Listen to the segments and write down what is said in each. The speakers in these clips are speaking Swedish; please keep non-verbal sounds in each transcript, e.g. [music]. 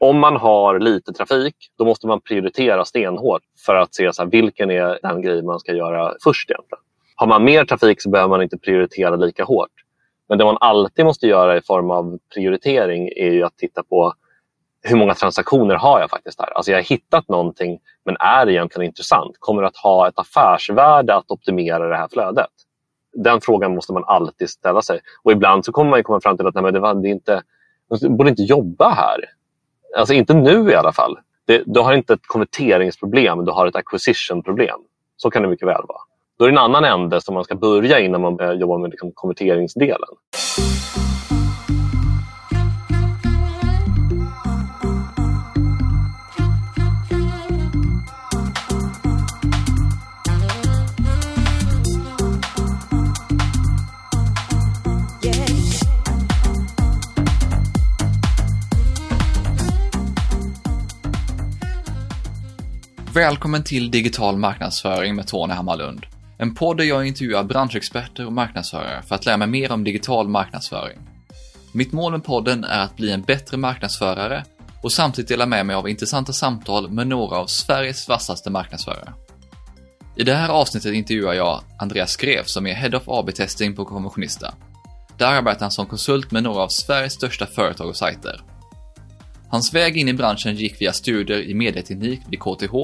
Om man har lite trafik, då måste man prioritera stenhårt för att se så här, vilken är den grej man ska göra först. egentligen. Har man mer trafik så behöver man inte prioritera lika hårt. Men det man alltid måste göra i form av prioritering är ju att titta på hur många transaktioner har jag faktiskt här? Alltså jag har hittat någonting men är det egentligen intressant? Kommer det att ha ett affärsvärde att optimera det här flödet? Den frågan måste man alltid ställa sig. Och ibland så kommer man komma fram till att nej, men det, var, det är inte, man borde inte jobba här. Alltså inte nu i alla fall. Det, du har inte ett konverteringsproblem, du har ett acquisition-problem. Så kan det mycket väl vara. Då är det en annan ände som man ska börja innan man börjar jobba med liksom konverteringsdelen. Välkommen till Digital marknadsföring med Tony Hammarlund. En podd där jag intervjuar branschexperter och marknadsförare för att lära mig mer om digital marknadsföring. Mitt mål med podden är att bli en bättre marknadsförare och samtidigt dela med mig av intressanta samtal med några av Sveriges vassaste marknadsförare. I det här avsnittet intervjuar jag Andreas Skrev som är Head of AB-testing på Konventionista. Där arbetar han som konsult med några av Sveriges största företag och sajter. Hans väg in i branschen gick via studier i medieteknik vid KTH,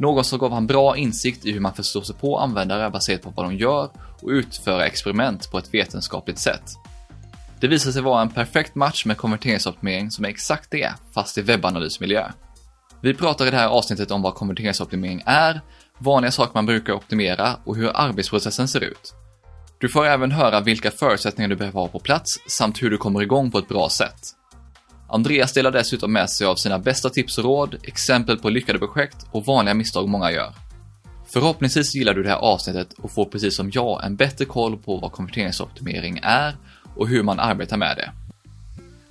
något som gav han bra insikt i hur man förstår sig på användare baserat på vad de gör och utföra experiment på ett vetenskapligt sätt. Det visade sig vara en perfekt match med konverteringsoptimering som är exakt det, fast i webbanalysmiljö. Vi pratar i det här avsnittet om vad konverteringsoptimering är, vanliga saker man brukar optimera och hur arbetsprocessen ser ut. Du får även höra vilka förutsättningar du behöver ha på plats samt hur du kommer igång på ett bra sätt. Andreas delar dessutom med sig av sina bästa tips och råd, exempel på lyckade projekt och vanliga misstag många gör. Förhoppningsvis gillar du det här avsnittet och får precis som jag en bättre koll på vad konverteringsoptimering är och hur man arbetar med det.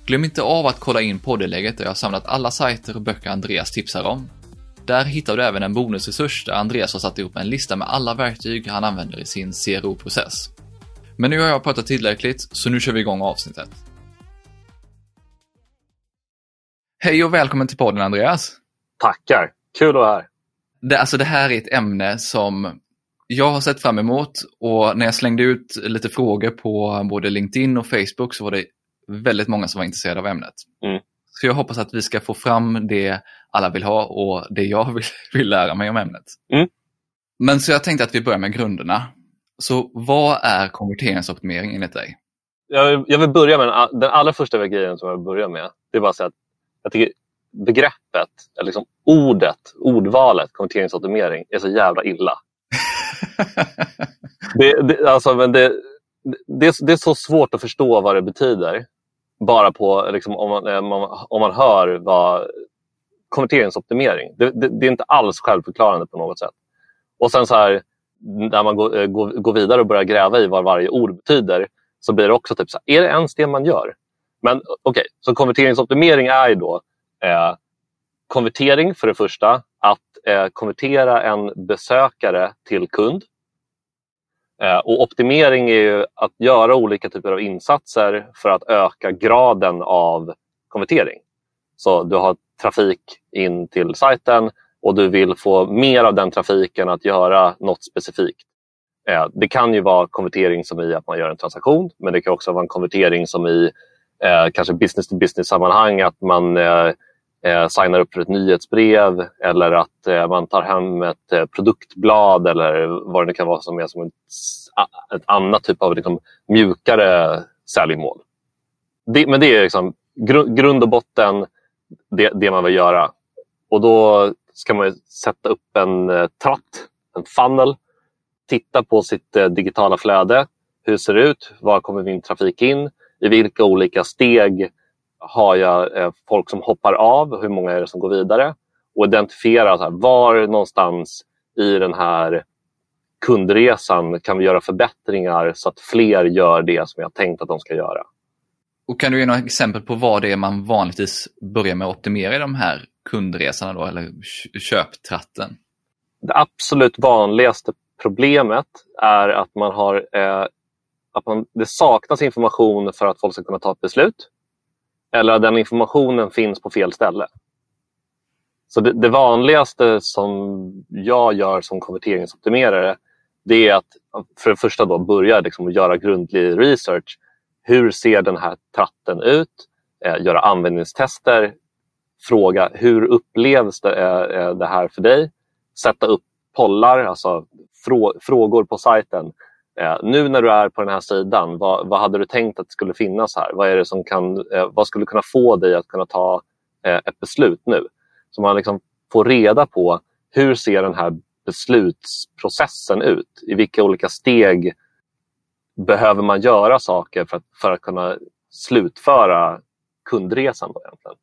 Glöm inte av att kolla in poddeläget där jag har samlat alla sajter och böcker Andreas tipsar om. Där hittar du även en bonusresurs där Andreas har satt ihop en lista med alla verktyg han använder i sin CRO-process. Men nu har jag pratat tillräckligt, så nu kör vi igång avsnittet. Hej och välkommen till podden Andreas. Tackar, kul att vara här. Det, alltså det här är ett ämne som jag har sett fram emot och när jag slängde ut lite frågor på både LinkedIn och Facebook så var det väldigt många som var intresserade av ämnet. Mm. Så jag hoppas att vi ska få fram det alla vill ha och det jag [laughs] vill, vill lära mig om ämnet. Mm. Men så jag tänkte att vi börjar med grunderna. Så vad är konverteringsoptimering enligt dig? Jag, jag vill börja med den allra första grejen som jag vill börja med. Det är bara att säga att jag tycker begreppet, eller liksom ordet, ordvalet konverteringsoptimering är så jävla illa. [laughs] det, det, alltså, men det, det, det, är så svårt att förstå vad det betyder bara på liksom, om, man, om man hör vad konverteringsoptimering. Det, det, det, är inte alls självförklarande på något sätt. Och sen så här, när man går, går, går vidare och börjar gräva i vad varje ord betyder så blir det också typ så här, är det ens det man gör? Men okej, okay, så konverteringsoptimering är ju då eh, konvertering för det första. Att eh, konvertera en besökare till kund. Eh, och optimering är ju att göra olika typer av insatser för att öka graden av konvertering. Så du har trafik in till sajten och du vill få mer av den trafiken att göra något specifikt. Eh, det kan ju vara konvertering som i att man gör en transaktion men det kan också vara en konvertering som i eh, kanske business to business sammanhang att man eh, eh, signar upp för ett nyhetsbrev eller att eh, man tar hem ett eh, produktblad eller vad det kan vara som är som ett, ett annat typ av liksom, mjukare säljmål. Det, men det är liksom, gru, grund och botten det, det, man vill göra. Och då ska man sätta upp en eh, tratt, en funnel, titta på sitt eh, digitala flöde. Hur ser det ut? Var kommer min trafik in? I vilka olika steg har jag eh, folk som hoppar av? Hur många är det som går vidare? Och identifiera så här, var någonstans i den här kundresan kan vi göra förbättringar så att fler gör det som jag tänkt att de ska göra. Och Kan du ge några exempel på vad det är man vanligtvis börjar med att optimera i de här kundresorna då, eller köptratten? Det absolut vanligaste problemet är att man har eh, att man, det saknas information för att folk ska kunna ta ett beslut. eller att den informationen finns på fel ställe. Så det, det, vanligaste som jag gör som konverteringsoptimerare det är att för det första då börja liksom göra grundlig research. Hur ser den här tratten ut? Eh, göra användningstester. Fråga hur upplevs det, eh, eh det här för dig? Sätta upp pollar, alltså frå, frågor på sajten. Eh, nu när du är på den här sidan, vad, vad, hade du tänkt att skulle finnas här? Vad, är det som kan, eh, vad skulle kunna få dig att kunna ta eh, ett beslut nu? Så man liksom får reda på hur ser den här beslutsprocessen ut? I vilka olika steg behöver man göra saker för att, för att kunna slutföra kundresan? Då egentligen?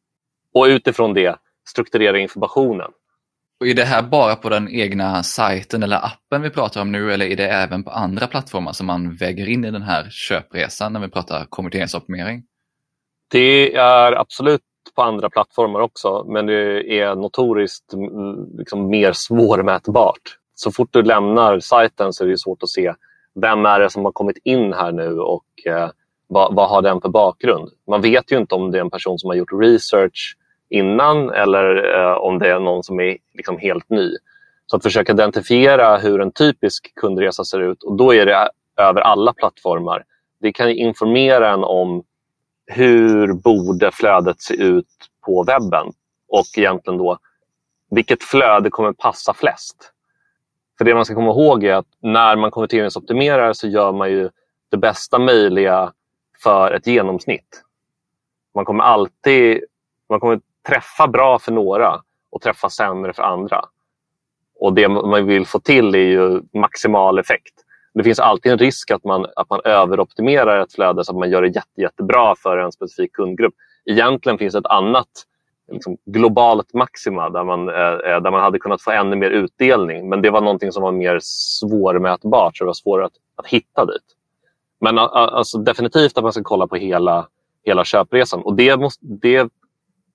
Och utifrån det strukturera informationen. Och är det här bara på den egna sajten eller appen vi pratar om nu eller är det även på andra plattformar som man väger in i den här köpresan när vi pratar konverteringsoptimering? Det är absolut på andra plattformar också men det är notoriskt mm, liksom mer svårmätbart. Så fort du lämnar sajten så är det svårt att se vem är det som har kommit in här nu och eh, vad, vad har den för bakgrund? Man vet ju inte om det är en person som har gjort research innan eller eh, om det är någon som är liksom helt ny. Så att försöka identifiera hur en typisk kundresa ser ut och då är det över alla plattformar. Det kan informera en om hur borde flödet se ut på webben och egentligen då vilket flöde kommer passa flest. För det man ska komma ihåg är att när man konverteringsoptimerar så gör man ju det bästa möjliga för ett genomsnitt. Man kommer alltid man kommer träffa bra för några och träffa sämre för andra. Och det man vill få till är ju maximal effekt. Det finns alltid en risk att man, att man överoptimerar ett flöde så att man gör det jätte, jättebra för en specifik kundgrupp. Egentligen finns ett annat liksom, globalt maxima där man, eh, eh, där man hade kunnat få ännu mer utdelning. Men det var någonting som var mer svårmätbart, så det var svårare att, att hitta dit. Men alltså, definitivt att man ska kolla på hela, hela köpresan. Och det, måste, det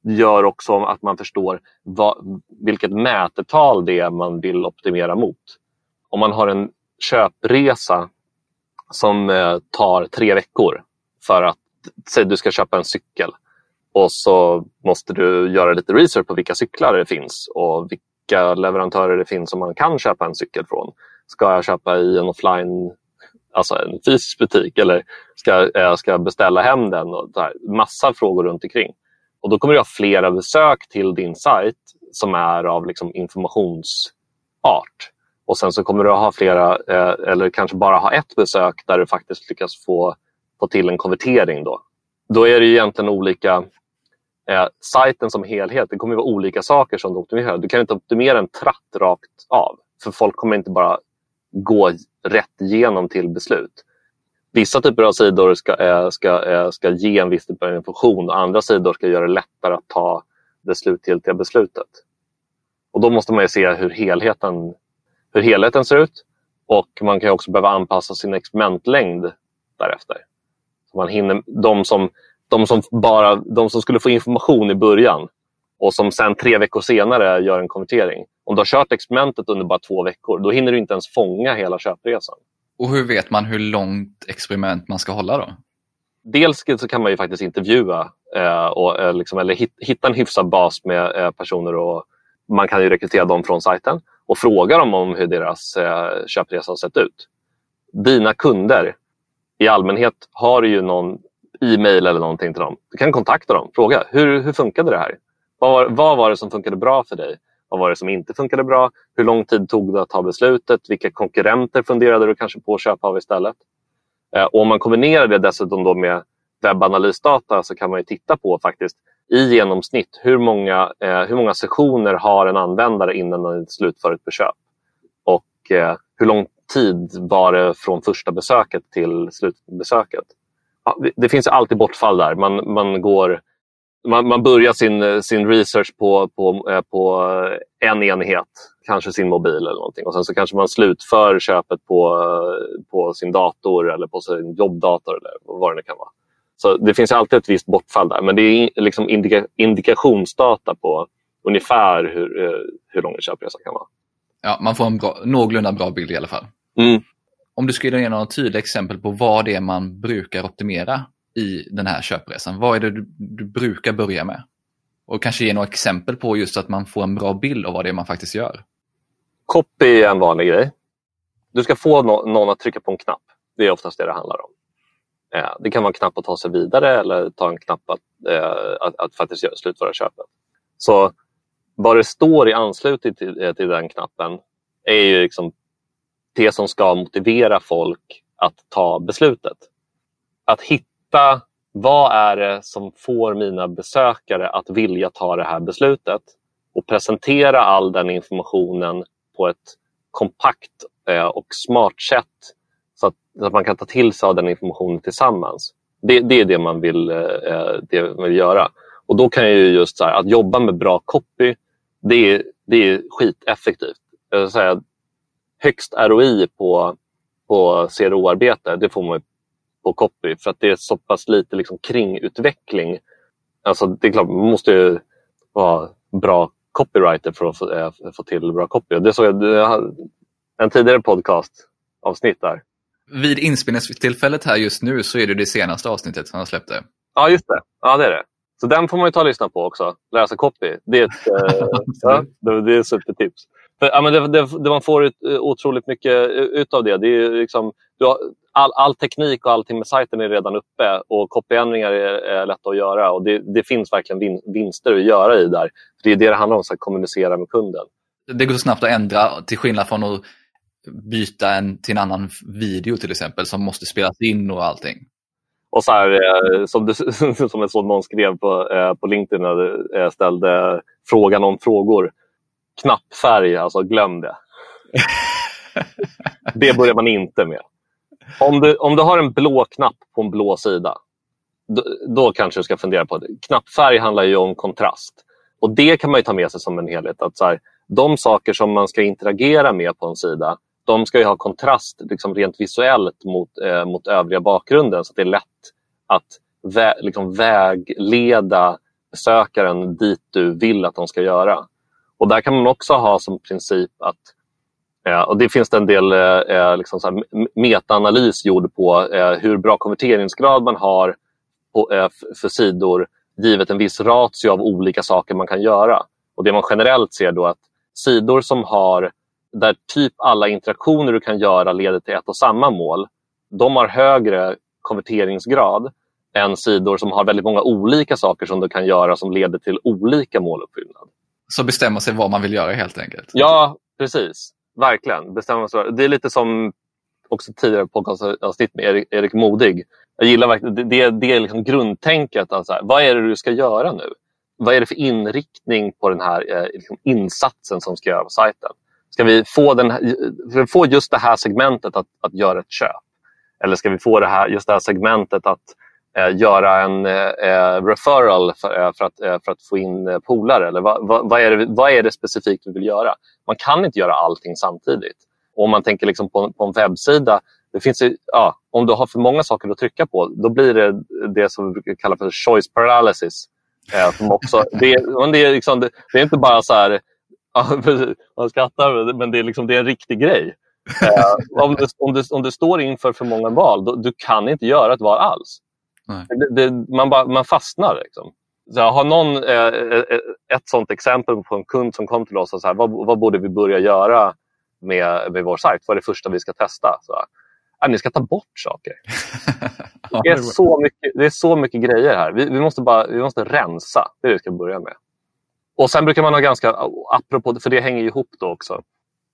gör också att man förstår vad, vilket mätetal det är man vill optimera mot. Om man har en köpresa som eh, tar tre veckor för att säg du ska köpa en cykel och så måste du göra lite research på vilka cyklar det finns och vilka leverantörer det finns som man kan köpa en cykel från. Ska jag köpa i en offline, alltså en fysisk butik eller ska eh, jag ska beställa hem den? Och så här, massa frågor runt omkring. Och då kommer du ha flera besök till din sajt som är av liksom informationsart. Och sen så kommer du ha flera, eh, eller kanske bara ha ett besök där du faktiskt lyckas få, få till en konvertering. Då, då är det egentligen olika eh, sajten som helhet. Det kommer vara olika saker som du optimerar. Du kan inte optimera en tratt rakt av. För folk kommer inte bara gå rätt igenom till beslut vissa typer av sidor ska, eh, ska, eh, ska ge en viss typ av information och andra sidor ska göra det lättare att ta det slutgiltiga beslutet. Och då måste man se hur helheten, hur helheten ser ut och man kan också behöva anpassa sin experimentlängd därefter. Så man hinner, de, som, de, som bara, de som skulle få information i början och som sen tre veckor senare gör en konvertering. Om du har kört experimentet under bara två veckor, då hinner du inte ens fånga hela köpresan. Och hur vet man hur långt experiment man ska hålla då? Dels så kan man ju faktiskt intervjua eh, och, eh, liksom, eller hit, hitta en hyfsad bas med eh, personer och man kan ju rekrytera dem från sajten och fråga dem om hur deras eh, köpresa har sett ut. Dina kunder i allmänhet har ju någon e-mail eller någonting till dem. Du kan kontakta dem. Fråga hur, hur funkade det här? Vad var, vad var det som funkade bra för dig? Vad var det som inte funkade bra? Hur lång tid tog det att ta beslutet? Vilka konkurrenter funderade du kanske på att köpa av istället? Eh, och om man kombinerar det dessutom då med webbanalysdata så kan man titta på faktiskt i genomsnitt hur många, eh, hur många sessioner har en användare innan den slutför ett köp? Och eh, hur lång tid var det från första besöket till slutbesöket? Ja, det, det finns alltid bortfall där. Man, man går man, man börjar sin, sin research på, på, eh, på en enhet, kanske sin mobil eller någonting. Och sen så kanske man slutför köpet på, på sin dator eller på sin jobbdator eller vad det nu kan vara. Så det finns alltid ett visst bortfall där, men det är liksom indika, indikationsdata på ungefär hur, eh, hur lång en köpresa kan vara. Ja, man får en bra, någorlunda bra bild i alla fall. Mm. Om du skulle ge några tydliga exempel på vad det är man brukar optimera i den här köpresan? Vad är det du, du brukar börja med? Och kanske ge några exempel på just att man får en bra bild av vad det är man faktiskt gör. Copy är en vanlig grej. Du ska få någon att trycka på en knapp. Det är oftast det det handlar om. Eh, det kan vara en knapp att ta sig vidare eller ta en knapp att, eh, att, att faktiskt slutföra köpet. Så vad det står i anslutning till, eh, till den knappen är ju liksom det som ska motivera folk att ta beslutet. Att hitta vad är det som får mina besökare att vilja ta det här beslutet och presentera all den informationen på ett kompakt eh, och smart sätt så att, så att man kan ta till sig av den informationen tillsammans. Det, det är det man, vill, eh, eh, det man vill göra. Och då kan ju just så här, att jobba med bra copy, det är, det är skiteffektivt. Jag säga, högst ROI på, på CRO-arbete, det får man på copy för att det är så pass lite liksom kringutveckling. Alltså, det är klart, man måste ju vara bra copywriter för att få, äh, få till bra copy. Det såg jag en tidigare podcast avsnitt där. Vid inspelningstillfället här just nu så är det det senaste avsnittet som han släppte. Ja, just det. Ja, det är det. Så den får man ju ta och lyssna på också. Läsa copy. Det är ett, [laughs] eh, ja, det, är ett supertips. För, ja, men det, det, det, man får ut, eh, otroligt mycket ut av det. det är liksom, har, all, all, teknik och allting med sajten är redan uppe och copyändringar är, är lätta att göra. Och det, det finns verkligen vin, vinster att göra i där. Det är det det handlar om, att kommunicera med kunden. Det går snabbt att ändra till skillnad från att byta en till en annan video till exempel som måste spelas in och allting. Och så här, eh, som, du, [laughs] som jag såg någon skrev på, eh, på LinkedIn när jag ställde frågan om frågor. Knappfärg, alltså glöm det. [laughs] det börjar man inte med. Om du, om du har en blå knapp på en blå sida, då, då kanske du ska fundera på det. Knappfärg handlar ju om kontrast. Och Det kan man ta med sig som en helhet. Att så här, de saker som man ska interagera med på en sida, de ska ju ha kontrast liksom rent visuellt mot, eh, mot övriga bakgrunden så att det är lätt att vä liksom vägleda besökaren dit du vill att de ska göra. Och Där kan man också ha som princip att eh, och Det finns en del eh, eh liksom så metaanalys gjord på eh, hur bra konverteringsgrad man har på, eh, för sidor givet en viss ratio av olika saker man kan göra. Och Det man generellt ser då att sidor som har där typ alla interaktioner du kan göra leder till ett och samma mål, de har högre konverteringsgrad än sidor som har väldigt många olika saker som du kan göra som leder till olika måluppfyllnad. Så bestämma sig vad man vill göra helt enkelt? Ja, precis. Verkligen. Bestämma sig. Det är lite som också tidigare podcastavsnitt med Erik, Erik Modig. Jag gillar verkligen, det, det, det är liksom grundtänket. Alltså, vad är det du ska göra nu? Vad är det för inriktning på den här eh, liksom insatsen som ska göras på sajten? Ska vi få, den, för få just det här segmentet att, att göra ett köp? Eller ska vi få det här, just det här segmentet att Eh, göra en eh, referral för, eh, för, att, eh, för att få in eh, polare? Eller vad, vad, är det, vad är det specifikt vi vill göra? Man kan inte göra allting samtidigt. Och om man tänker liksom på, på en webbsida, det finns ju, ja, om du har för många saker att trycka på, då blir det det som vi brukar kalla för choice paralysis. Eh, som också, det, det, är liksom, det, det är inte bara så här [laughs] Man skrattar, men det är, liksom, det är en riktig grej. Eh, om, du, om, du, om du står inför för många val, då, du kan inte göra ett val alls. Det, det, man, bara, man fastnar. Liksom. Så jag har någon, eh, eh, ett sånt exempel på en kund som kom till oss och sa vad, vad borde vi börja göra med, med vår sajt? Vad är det första vi ska testa? Så, äh, ni ska ta bort saker. [laughs] Det är så mycket, det är så mycket grejer här. Vi, vi, måste bara, vi måste rensa. Det är det vi ska börja med. Och sen brukar man ha ganska, apropå, för det hänger ihop då också.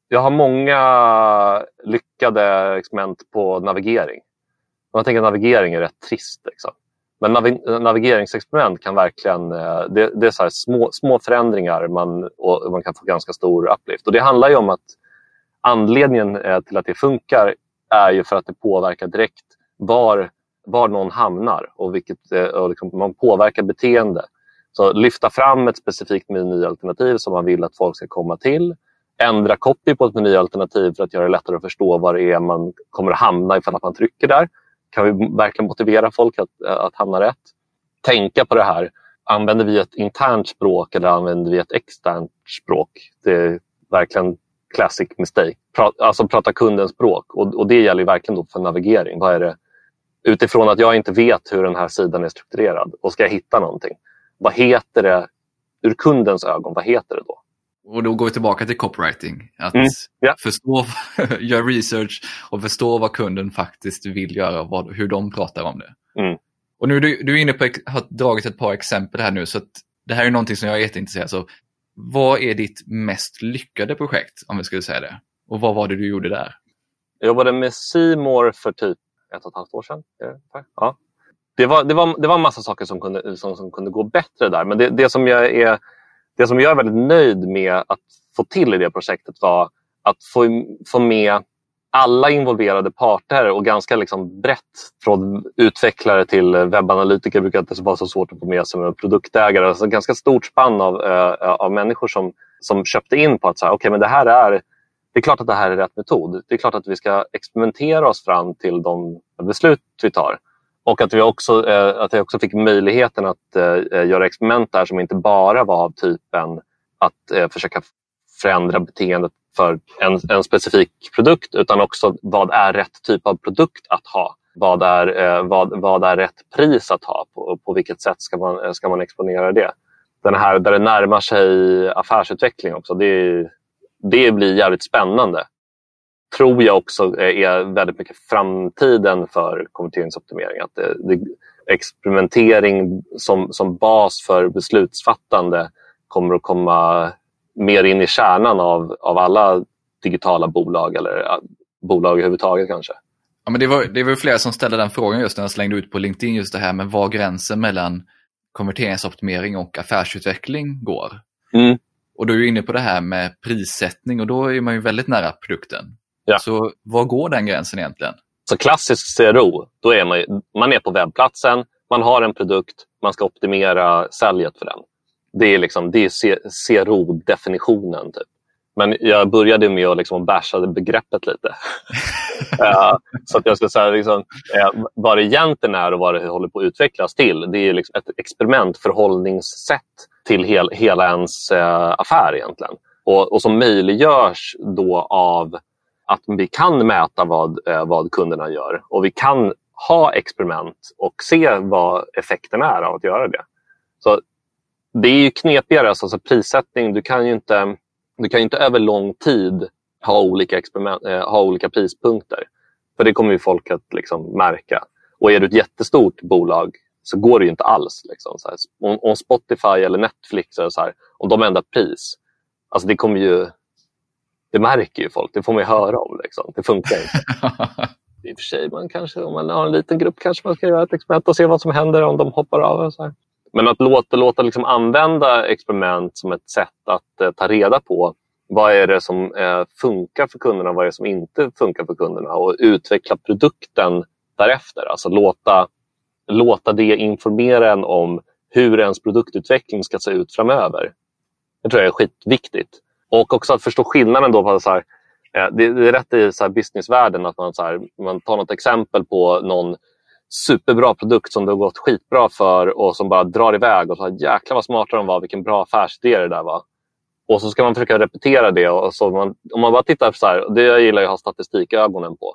Jag har många lyckade experiment på navigering. Man tänker att navigering är rätt trist. Liksom. Men navi navigeringsexperiment kan verkligen... Eh, det, det är så små, små förändringar man, och man kan få ganska stor uplift. Och det handlar ju om att anledningen eh, till att det funkar är ju för att det påverkar direkt var, var någon hamnar och, vilket, eh, och liksom man påverkar beteende. Så lyfta fram ett specifikt menyalternativ som man vill att folk ska komma till. Ändra copy på ett menyalternativ för att göra det lättare att förstå var det är man kommer att hamna ifall att man trycker där. Kan vi verkligen motivera folk att, att hamna rätt? Tänka på det här. Använder vi ett internt språk eller använder vi ett externt språk? Det är verkligen classic mistake. Pra, alltså prata kundens språk och, och det gäller verkligen då för navigering. Vad är det, utifrån att jag inte vet hur den här sidan är strukturerad och ska jag hitta någonting. Vad heter det ur kundens ögon? Vad heter det då? Och då går vi tillbaka till copywriting. Att mm, yeah. förstå, [laughs] göra research och förstå vad kunden faktiskt vill göra och hur de pratar om det. Mm. Och nu du, du är inne på har dragit ett par exempel här nu så det här är någonting som jag är jätteintresserad av. Vad är ditt mest lyckade projekt om vi skulle säga det? Och vad var det du gjorde där? Jag jobbade med Seymour för typ ett och ett halvt år sedan. Ja. Det, var, det, var, det var en massa saker som kunde, som, som kunde gå bättre där. Men det, det, som jag är, det som jag är väldigt nöjd med att få till i det projektet var att få, få med alla involverade parter och ganska liksom brett från utvecklare till eh, webbanalytiker brukar inte vara så svårt att få med sig med produktägare. Alltså ganska stort spann av, äh, av människor som, som köpte in på att så här, okay, men det här är det är klart att det här är rätt metod. Det är klart att vi ska experimentera oss fram till de beslut vi tar. Och att vi också, eh, att jag också fick möjligheten att eh, eh, göra experiment där som inte bara var av typen att eh, försöka förändra beteendet för en, en specifik produkt utan också vad är rätt typ av produkt att ha? Vad är, eh, vad, vad är rätt pris att ha? På, på vilket sätt ska man, eh, ska man exponera det? Den här där det närmar sig affärsutveckling också. Det det blir jävligt spännande. Tror jag också är väldigt mycket framtiden för konverteringsoptimering. Att det, det, experimentering som, som bas för beslutsfattande kommer att komma mer in i kärnan av, av alla digitala bolag eller bolag överhuvudtaget kanske. Ja, men det, var, det var flera som ställde den frågan just när jag slängde ut på LinkedIn just det här med var gränsen mellan konverteringsoptimering och affärsutveckling går. Mm. Och då är du inne på det här med prissättning och då är man ju väldigt nära produkten. Ja. Så var går den gränsen egentligen? Så klassisk CRO, då är man, man är på webbplatsen, man har en produkt, man ska optimera säljet för den. Det är, liksom, är CRO-definitionen. Typ. Men jag började med att liksom basha begreppet lite. [laughs] så att jag ska säga liksom, uh, vad det egentligen är och vad det håller på att utvecklas till. Det är liksom ett experimentförhållningssätt till hel, hela ens uh, affär egentligen. Och, och som möjliggörs då av att vi kan mäta vad, eh, vad kunderna gör och vi kan ha experiment och se vad effekten är av att göra det. Så Det är ju knepigare, alltså prissättning. Du kan ju inte du kan inte över lång tid ha olika, experiment, eh, ha olika prispunkter. För det kommer ju folk att liksom märka. Och är du ett jättestort bolag så går det ju inte alls. Liksom, så om, om, Spotify eller Netflix, eller så här, om de ändrar pris, alltså det kommer ju... Det märker ju folk, det får man ju höra om. Liksom. Det funkar inte. [laughs] I och för sig, man kanske, om man har en liten grupp kanske man ska göra ett experiment och se vad som händer om de hoppar av. Och så här. Men att låta, låta liksom använda experiment som ett sätt att eh, ta reda på vad är det som eh, funkar för kunderna och vad är det som inte funkar för kunderna och utveckla produkten därefter. Alltså låta, låta det informera en om hur ens produktutveckling ska se ut framöver. Det tror jag är skitviktigt. Och också att förstå skillnaden då på så här, eh, det, det är rätt i så här businessvärlden att man, så här, man tar något exempel på någon superbra produkt som det har gått skitbra för och som bara drar iväg och så jäklar vad smarta de var, vilken bra affärsidé det där var. Och så ska man försöka repetera det. Och så man, om man bara tittar så här, det jag gillar att ha statistikögonen på.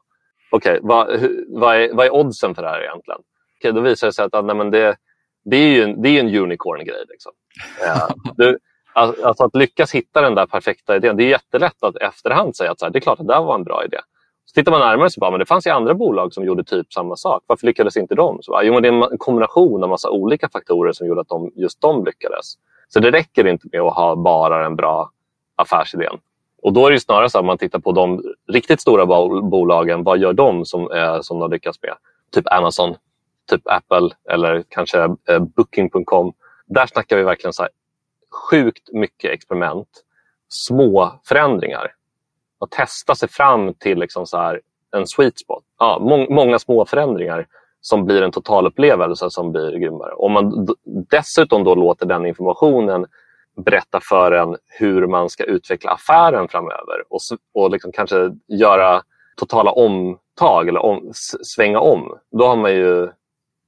Okej, okay, vad, vad, är, vad är oddsen för det här egentligen? Okay, då visar det sig att nej, men det, det är ju en, det är en unicorn-grej. Liksom. Ja, du, alltså att lyckas hitta den där perfekta idén, det är jättelätt att efterhand säga att så här, det är klart att det där var en bra idé. Så tittar man närmare så bara, men det fanns ju andra bolag som gjorde typ samma sak. Varför lyckades inte de? Så bara, jo, men det är en kombination av massa olika faktorer som gjorde att de, just de lyckades. Så det räcker inte med att ha bara den bra affärsidén. Och då är det snarare så att man tittar på de riktigt stora bolagen. Vad gör de som, eh, som de lyckas med? Typ Amazon, typ Apple eller kanske eh, Booking.com. Där snackar vi verkligen så här, sjukt mycket experiment. Små förändringar Att testa sig fram till liksom så här, en sweet spot. Ja, må många små förändringar som blir en totalupplevelse som blir grymmare. Om man dessutom då låter den informationen berätta för en hur man ska utveckla affären framöver och, och liksom kanske göra totala omtag eller om, svänga om. Då har man ju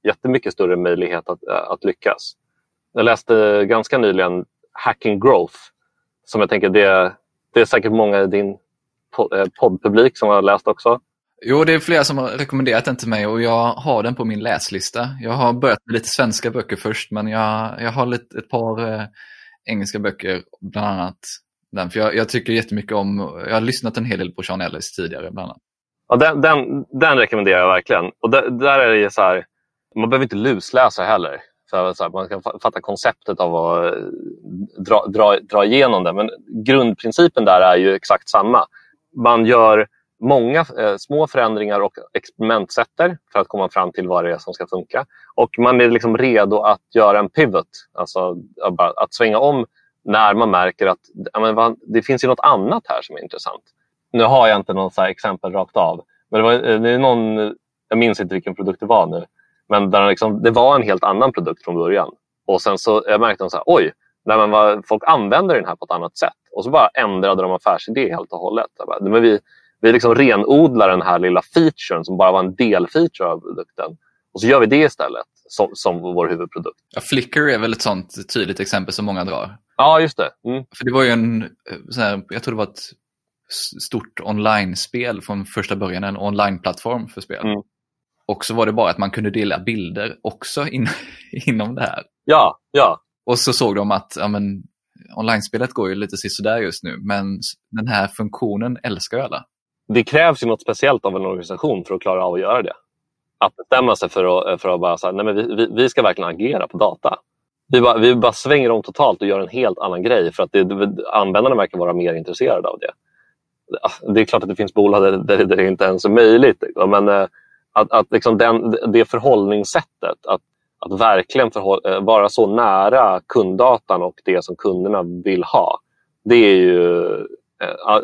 jättemycket större möjlighet att, att lyckas. Jag läste ganska nyligen Hacking Growth som jag tänker det, det är säkert många i din Eh, poddpublik som har läst också. Jo, det är flera som har rekommenderat den till mig och jag har den på min läslista. Jag har börjat med lite svenska böcker först, men jag, jag har lite, ett par eh, engelska böcker, bland annat den. För jag, jag, tycker jättemycket om, jag har lyssnat en hel del på Sean Ellis tidigare, bland annat. Ja, den, den, den rekommenderar jag verkligen. Och där, där är det så här, man behöver inte lusläsa heller. För så här, man kan fatta konceptet av att eh, dra, dra, dra igenom det. Men grundprincipen där är ju exakt samma. Man gör många eh, små förändringar och experimentsätter för att komma fram till vad det är som ska funka. Och man är liksom redo att göra en pivot, alltså att svänga om när man märker att men, det finns ju något annat här som är intressant. Nu har jag inte något exempel rakt av, men det, var, eh, det är någon, eh, jag minns inte vilken produkt det var nu, men där liksom, det var en helt annan produkt från början. Och sen så jag märkte de så här, oj, nej, men vad, folk använder den här på ett annat sätt. Och så bara ändrade de affärsidé helt och hållet. Bara, men vi, vi liksom renodlar den här lilla featuren som bara var en delfeature av produkten. Och så gör vi det istället som, som vår huvudprodukt. Ja, Flickr är väl ett sånt tydligt exempel som många drar. Ja, just det. Mm. För det var ju en, här, jag tror det var ett stort online-spel från första början, en online-plattform för spel. Mm. Och så var det bara att man kunde dela bilder också in, [laughs] inom det här. Ja, ja. Och så såg de att ja, men, online-spelet går ju lite sådär just nu, men den här funktionen älskar ju alla. Det krävs ju något speciellt av en organisation för att klara av att göra det. Att bestämma sig för att, för att bara säga, nej men vi, vi ska verkligen agera på data. Vi bara, vi bara svänger om totalt och gör en helt annan grej för att det, användarna verkar vara mer intresserade av det. Det är klart att det finns bolag där, där, det inte ens är möjligt. Men eh, att, att liksom den, det förhållningssättet, att, att verkligen förhåll, eh, vara så nära kunddatan och det som kunderna vill ha. Det är ju eh,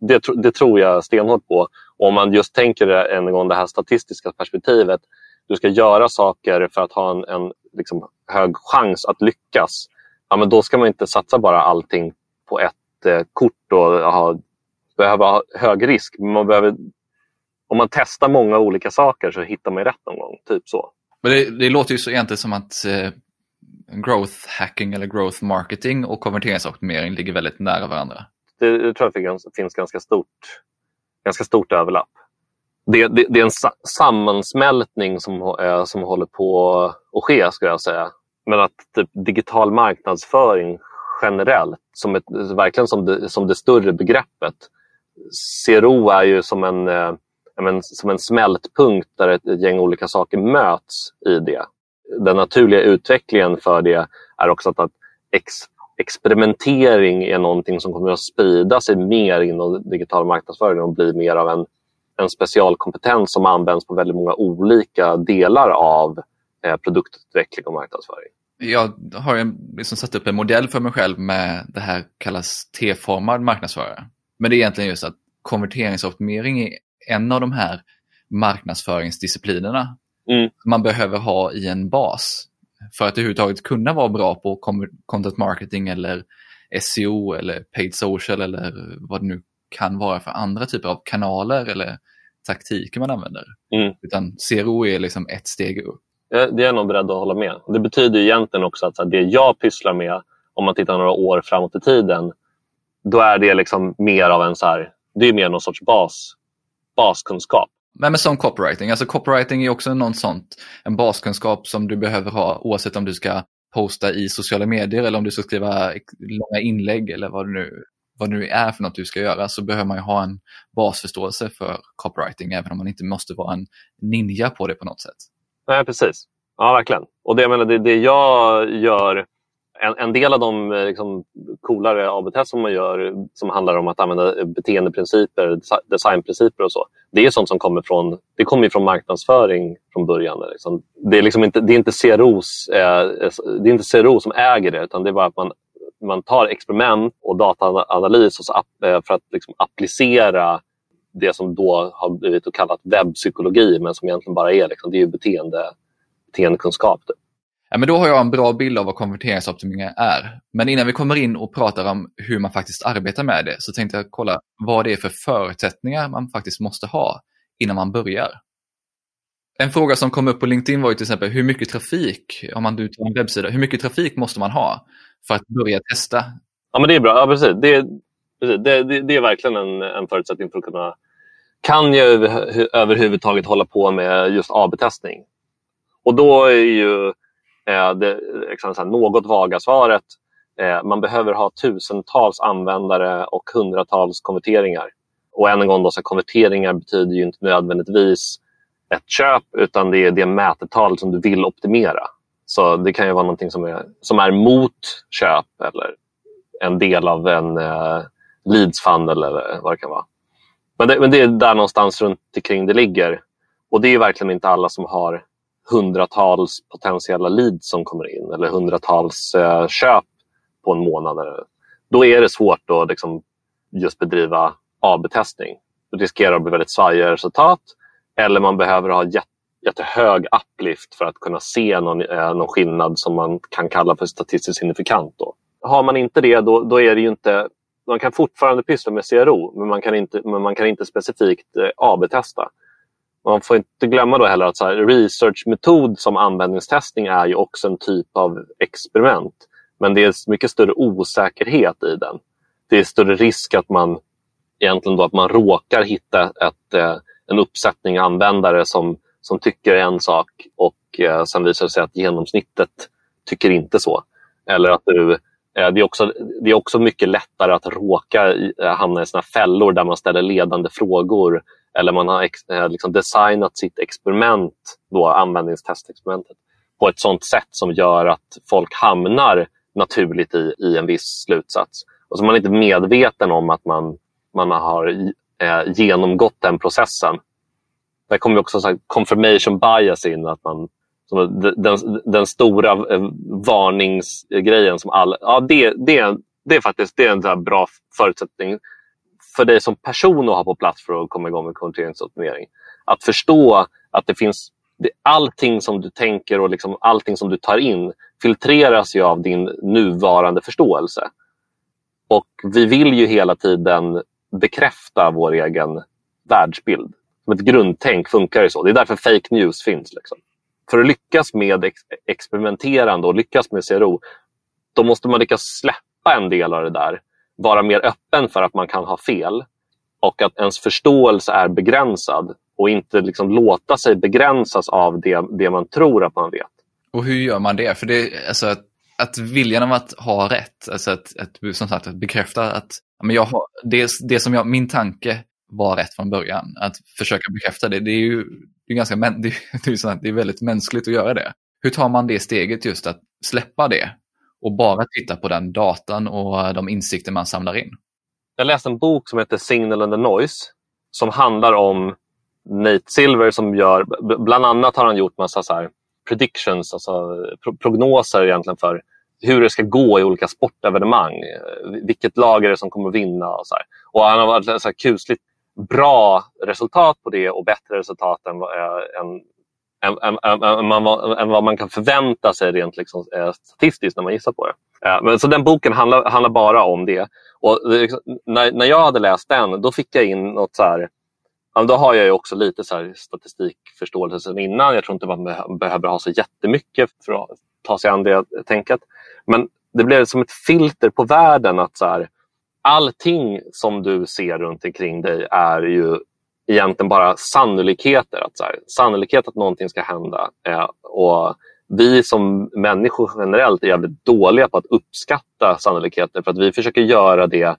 det, det, tror jag stenhårt på. Och om man just tänker en gång det här statistiska perspektivet. Du ska göra saker för att ha en, en liksom hög chans att lyckas. Ja, men då ska man inte satsa bara allting på ett eh, kort och ha, behöva ha hög risk. Man behöver om man testar många olika saker så hittar man rätt någon gång. Typ så. Men det, det låter ju så egentligen som att eh, growth hacking eller growth marketing och konverteringsoptimering ligger väldigt nära varandra. Det, det tror jag finns ganska stort, ganska stort överlapp. Det, det, det är en sa sammansmältning som, eh, som håller på att ske, skulle jag säga. Men att typ, digital marknadsföring generellt, som ett, verkligen som det, som det större begreppet. CRO är ju som en eh, men, som en smältpunkt där ett, ett gäng olika saker möts i det. Den naturliga utvecklingen för det är också att, att ex, experimentering är någonting som kommer att sprida sig mer inom digital marknadsföring och bli mer av en, en specialkompetens som används på väldigt många olika delar av eh, produktutveckling och marknadsföring. Jag har liksom satt upp en modell för mig själv med det här kallas T-formad marknadsförare. Men det är egentligen just att konverteringsoptimering en av de här marknadsföringsdisciplinerna mm. man behöver ha i en bas för att överhuvudtaget kunna vara bra på content marketing eller SEO eller paid social eller vad det nu kan vara för andra typer av kanaler eller taktiker man använder. Mm. Utan CRO är liksom ett steg upp. Det är jag nog beredd att hålla med. Det betyder egentligen också att det jag pysslar med, om man tittar några år framåt i tiden, då är det liksom mer av en så här, det är mer någon sorts bas baskunskap. Men som copywriting, alltså copywriting är också något sånt, en baskunskap som du behöver ha oavsett om du ska posta i sociala medier eller om du ska skriva långa inlägg eller vad det nu, vad det nu är för något du ska göra så behöver man ha en basförståelse för copywriting även om man inte måste vara en ninja på det på något sätt. Nej, precis. Ja, verkligen. Och det, jag menar, det, det jag gör en, en del av de eh, liksom, coolare AB-test som man gör som handlar om att använda eh, beteendeprinciper, designprinciper och så. Det är sånt som kommer från, det kommer från marknadsföring från början. Liksom. Det, är liksom inte, det, är inte CROs, eh, det är inte CRO som äger det utan det är bara att man, man tar experiment och dataanalys och så, eh, för att liksom, applicera det som då har blivit kallat webbpsykologi men som egentligen bara är, liksom, det är beteende, beteendekunskap. Typ. Ja, men då har jag en bra bild av vad konverteringsoptimering är. Men innan vi kommer in och pratar om hur man faktiskt arbetar med det så tänkte jag kolla vad det är för förutsättningar man faktiskt måste ha innan man börjar. En fråga som kom upp på LinkedIn var ju till exempel hur mycket trafik, om man tar en webbsida, hur mycket trafik måste man ha för att börja testa? Ja, men det är bra. Ja, precis. Det, precis. Det, det, det är verkligen en, en förutsättning för att kunna kan jag överhuvudtaget hålla på med just AB-testning. Och då är ju Eh, det liksom så här, något vaga svaret eh, man behöver ha tusentals användare och hundratals konverteringar. Och än en gång, då, så konverteringar betyder ju inte nödvändigtvis ett köp utan det är det mätetal som du vill optimera. Så det kan ju vara någonting som är, som är mot köp eller en del av en eh, leads funnel eller vad det kan vara. Men det, men det är där någonstans runt omkring det ligger. Och det är verkligen inte alla som har hundratals potentiella leads som kommer in eller hundratals eh, köp på en månad. Då är det svårt att liksom, just bedriva AB-testning. Du riskerar att bli väldigt svajiga resultat eller man behöver ha jätte, jättehög uplift för att kunna se någon, eh, någon skillnad som man kan kalla för statistiskt signifikant. Då. Har man inte det, då, då är det ju inte... Man kan fortfarande pyssla med CRO, men man kan inte, men man kan inte specifikt eh, AB-testa. Man får inte glömma då heller att så researchmetod som användningstestning är ju också en typ av experiment. Men det är mycket större osäkerhet i den. Det är större risk att man egentligen då att man råkar hitta ett, eh, en uppsättning användare som, som tycker en sak och eh, sen visar det sig att genomsnittet tycker inte så. Eller att du, eh, det, är också, det är också mycket lättare att råka eh, hamna i såna fällor där man ställer ledande frågor eller man har ex, eh, liksom designat sitt experiment, då, användningstestexperimentet, på ett sånt sätt som gör att folk hamnar naturligt i, i en viss slutsats. Och så man är inte medveten om att man man har eh, genomgått den processen. Där kommer också så confirmation bias in. Att man, den, den stora eh, varningsgrejen som alla... Ja, det, det, det är faktiskt det är en så bra förutsättning för dig som person att ha på plats för att komma igång med konverteringsoptimering. Att förstå att det finns det, allting som du tänker och liksom allting som du tar in filtreras ju av din nuvarande förståelse. Och vi vill ju hela tiden bekräfta vår egen världsbild. Som ett grundtänk funkar det så. Det är därför fake news finns. Liksom. För att lyckas med ex experimenterande och lyckas med CRO, då måste man lyckas släppa en del av det där. Vara mer öppen för att man kan ha fel och att ens förståelse är begränsad och inte liksom låta sig begränsas av det, det man tror att man vet. Och hur gör man det? För det, alltså, att, att viljan av att ha rätt, alltså att, att, som sagt, att bekräfta att men jag har, det, det som jag, min tanke var rätt från början, att försöka bekräfta det, det är ju det är ganska, [laughs] det är, det är, det är väldigt mänskligt att göra det. Hur tar man det steget just att släppa det och bara titta på den datan och eh, de insikter man samlar in? Jag läste en bok som heter Signal and the Noise som handlar om Nate Silver som gör, bland annat har han gjort massa så här predictions, alltså eh, prognoser egentligen för hur det ska gå i olika sportevenemang. Eh, vilket lag är det som kommer vinna? Och, så här. och han har varit så här kusligt bra resultat på det och bättre resultat än, än, än, än, än vad man kan förvänta sig rent liksom, eh, statistiskt när man gissar på det. Eh, men, så den boken handlar, handlar bara om det. Och eh, liksom, när, när jag hade läst den, då fick jag in något så här, då har jag också lite så här statistikförståelse sedan innan. Jag tror inte man behöver ha så jättemycket för att ta sig an det tänket. Men det blev som ett filter på världen att så här, allting som du ser runt omkring dig är ju egentligen bara sannolikheter. Att så här, sannolikhet att någonting ska hända. Eh, och vi som människor generellt är jävligt dåliga på att uppskatta sannolikheter för att vi försöker göra det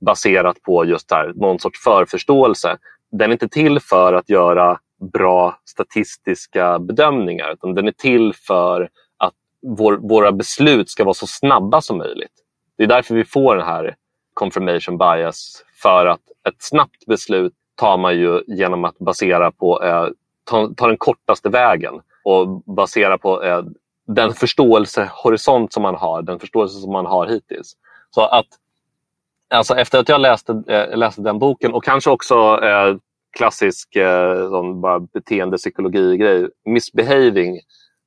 baserat på just här, någon sorts förförståelse. Den är inte till för att göra bra statistiska bedömningar utan den är till för vår, våra beslut ska vara så snabba som möjligt. Det är därför vi får den här confirmation bias. För att ett snabbt beslut tar man ju genom att basera på eh, ta, ta den kortaste vägen och basera på eh, den förståelsehorisont som man har, den förståelse som man har hittills. Så att alltså efter att jag läste, eh, läste den boken och kanske också eh, klassisk eh, sån bara beteendepsykologi-grej, misbehaving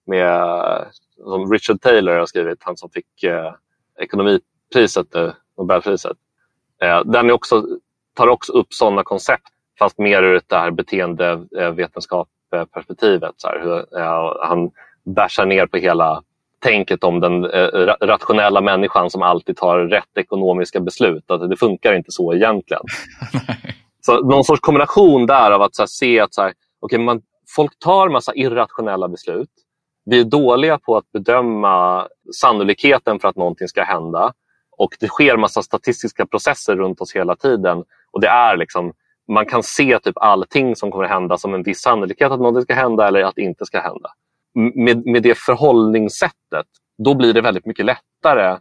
med eh, som Richard Taylor har skrivit, han som fick eh, ekonomipriset, eh, Nobelpriset. Eh, den är också, tar också upp sådana koncept fast mer ur det här beteendevetenskapsperspektivet. Så här, hur, eh, han bärsar ner på hela tänket om den eh, rationella människan som alltid tar rätt ekonomiska beslut. Att det funkar inte så egentligen. [laughs] Så någon sorts kombination där av att här, se att så här, okay, man, folk tar massa irrationella beslut. Vi är dåliga på att bedöma sannolikheten för att någonting ska hända. Och det sker massa statistiska processer runt oss hela tiden. Och det är liksom, man kan se typ allting som kommer att hända som en viss sannolikhet att någonting ska hända eller att det inte ska hända. Med, med det förhållningssättet, då blir det väldigt mycket lättare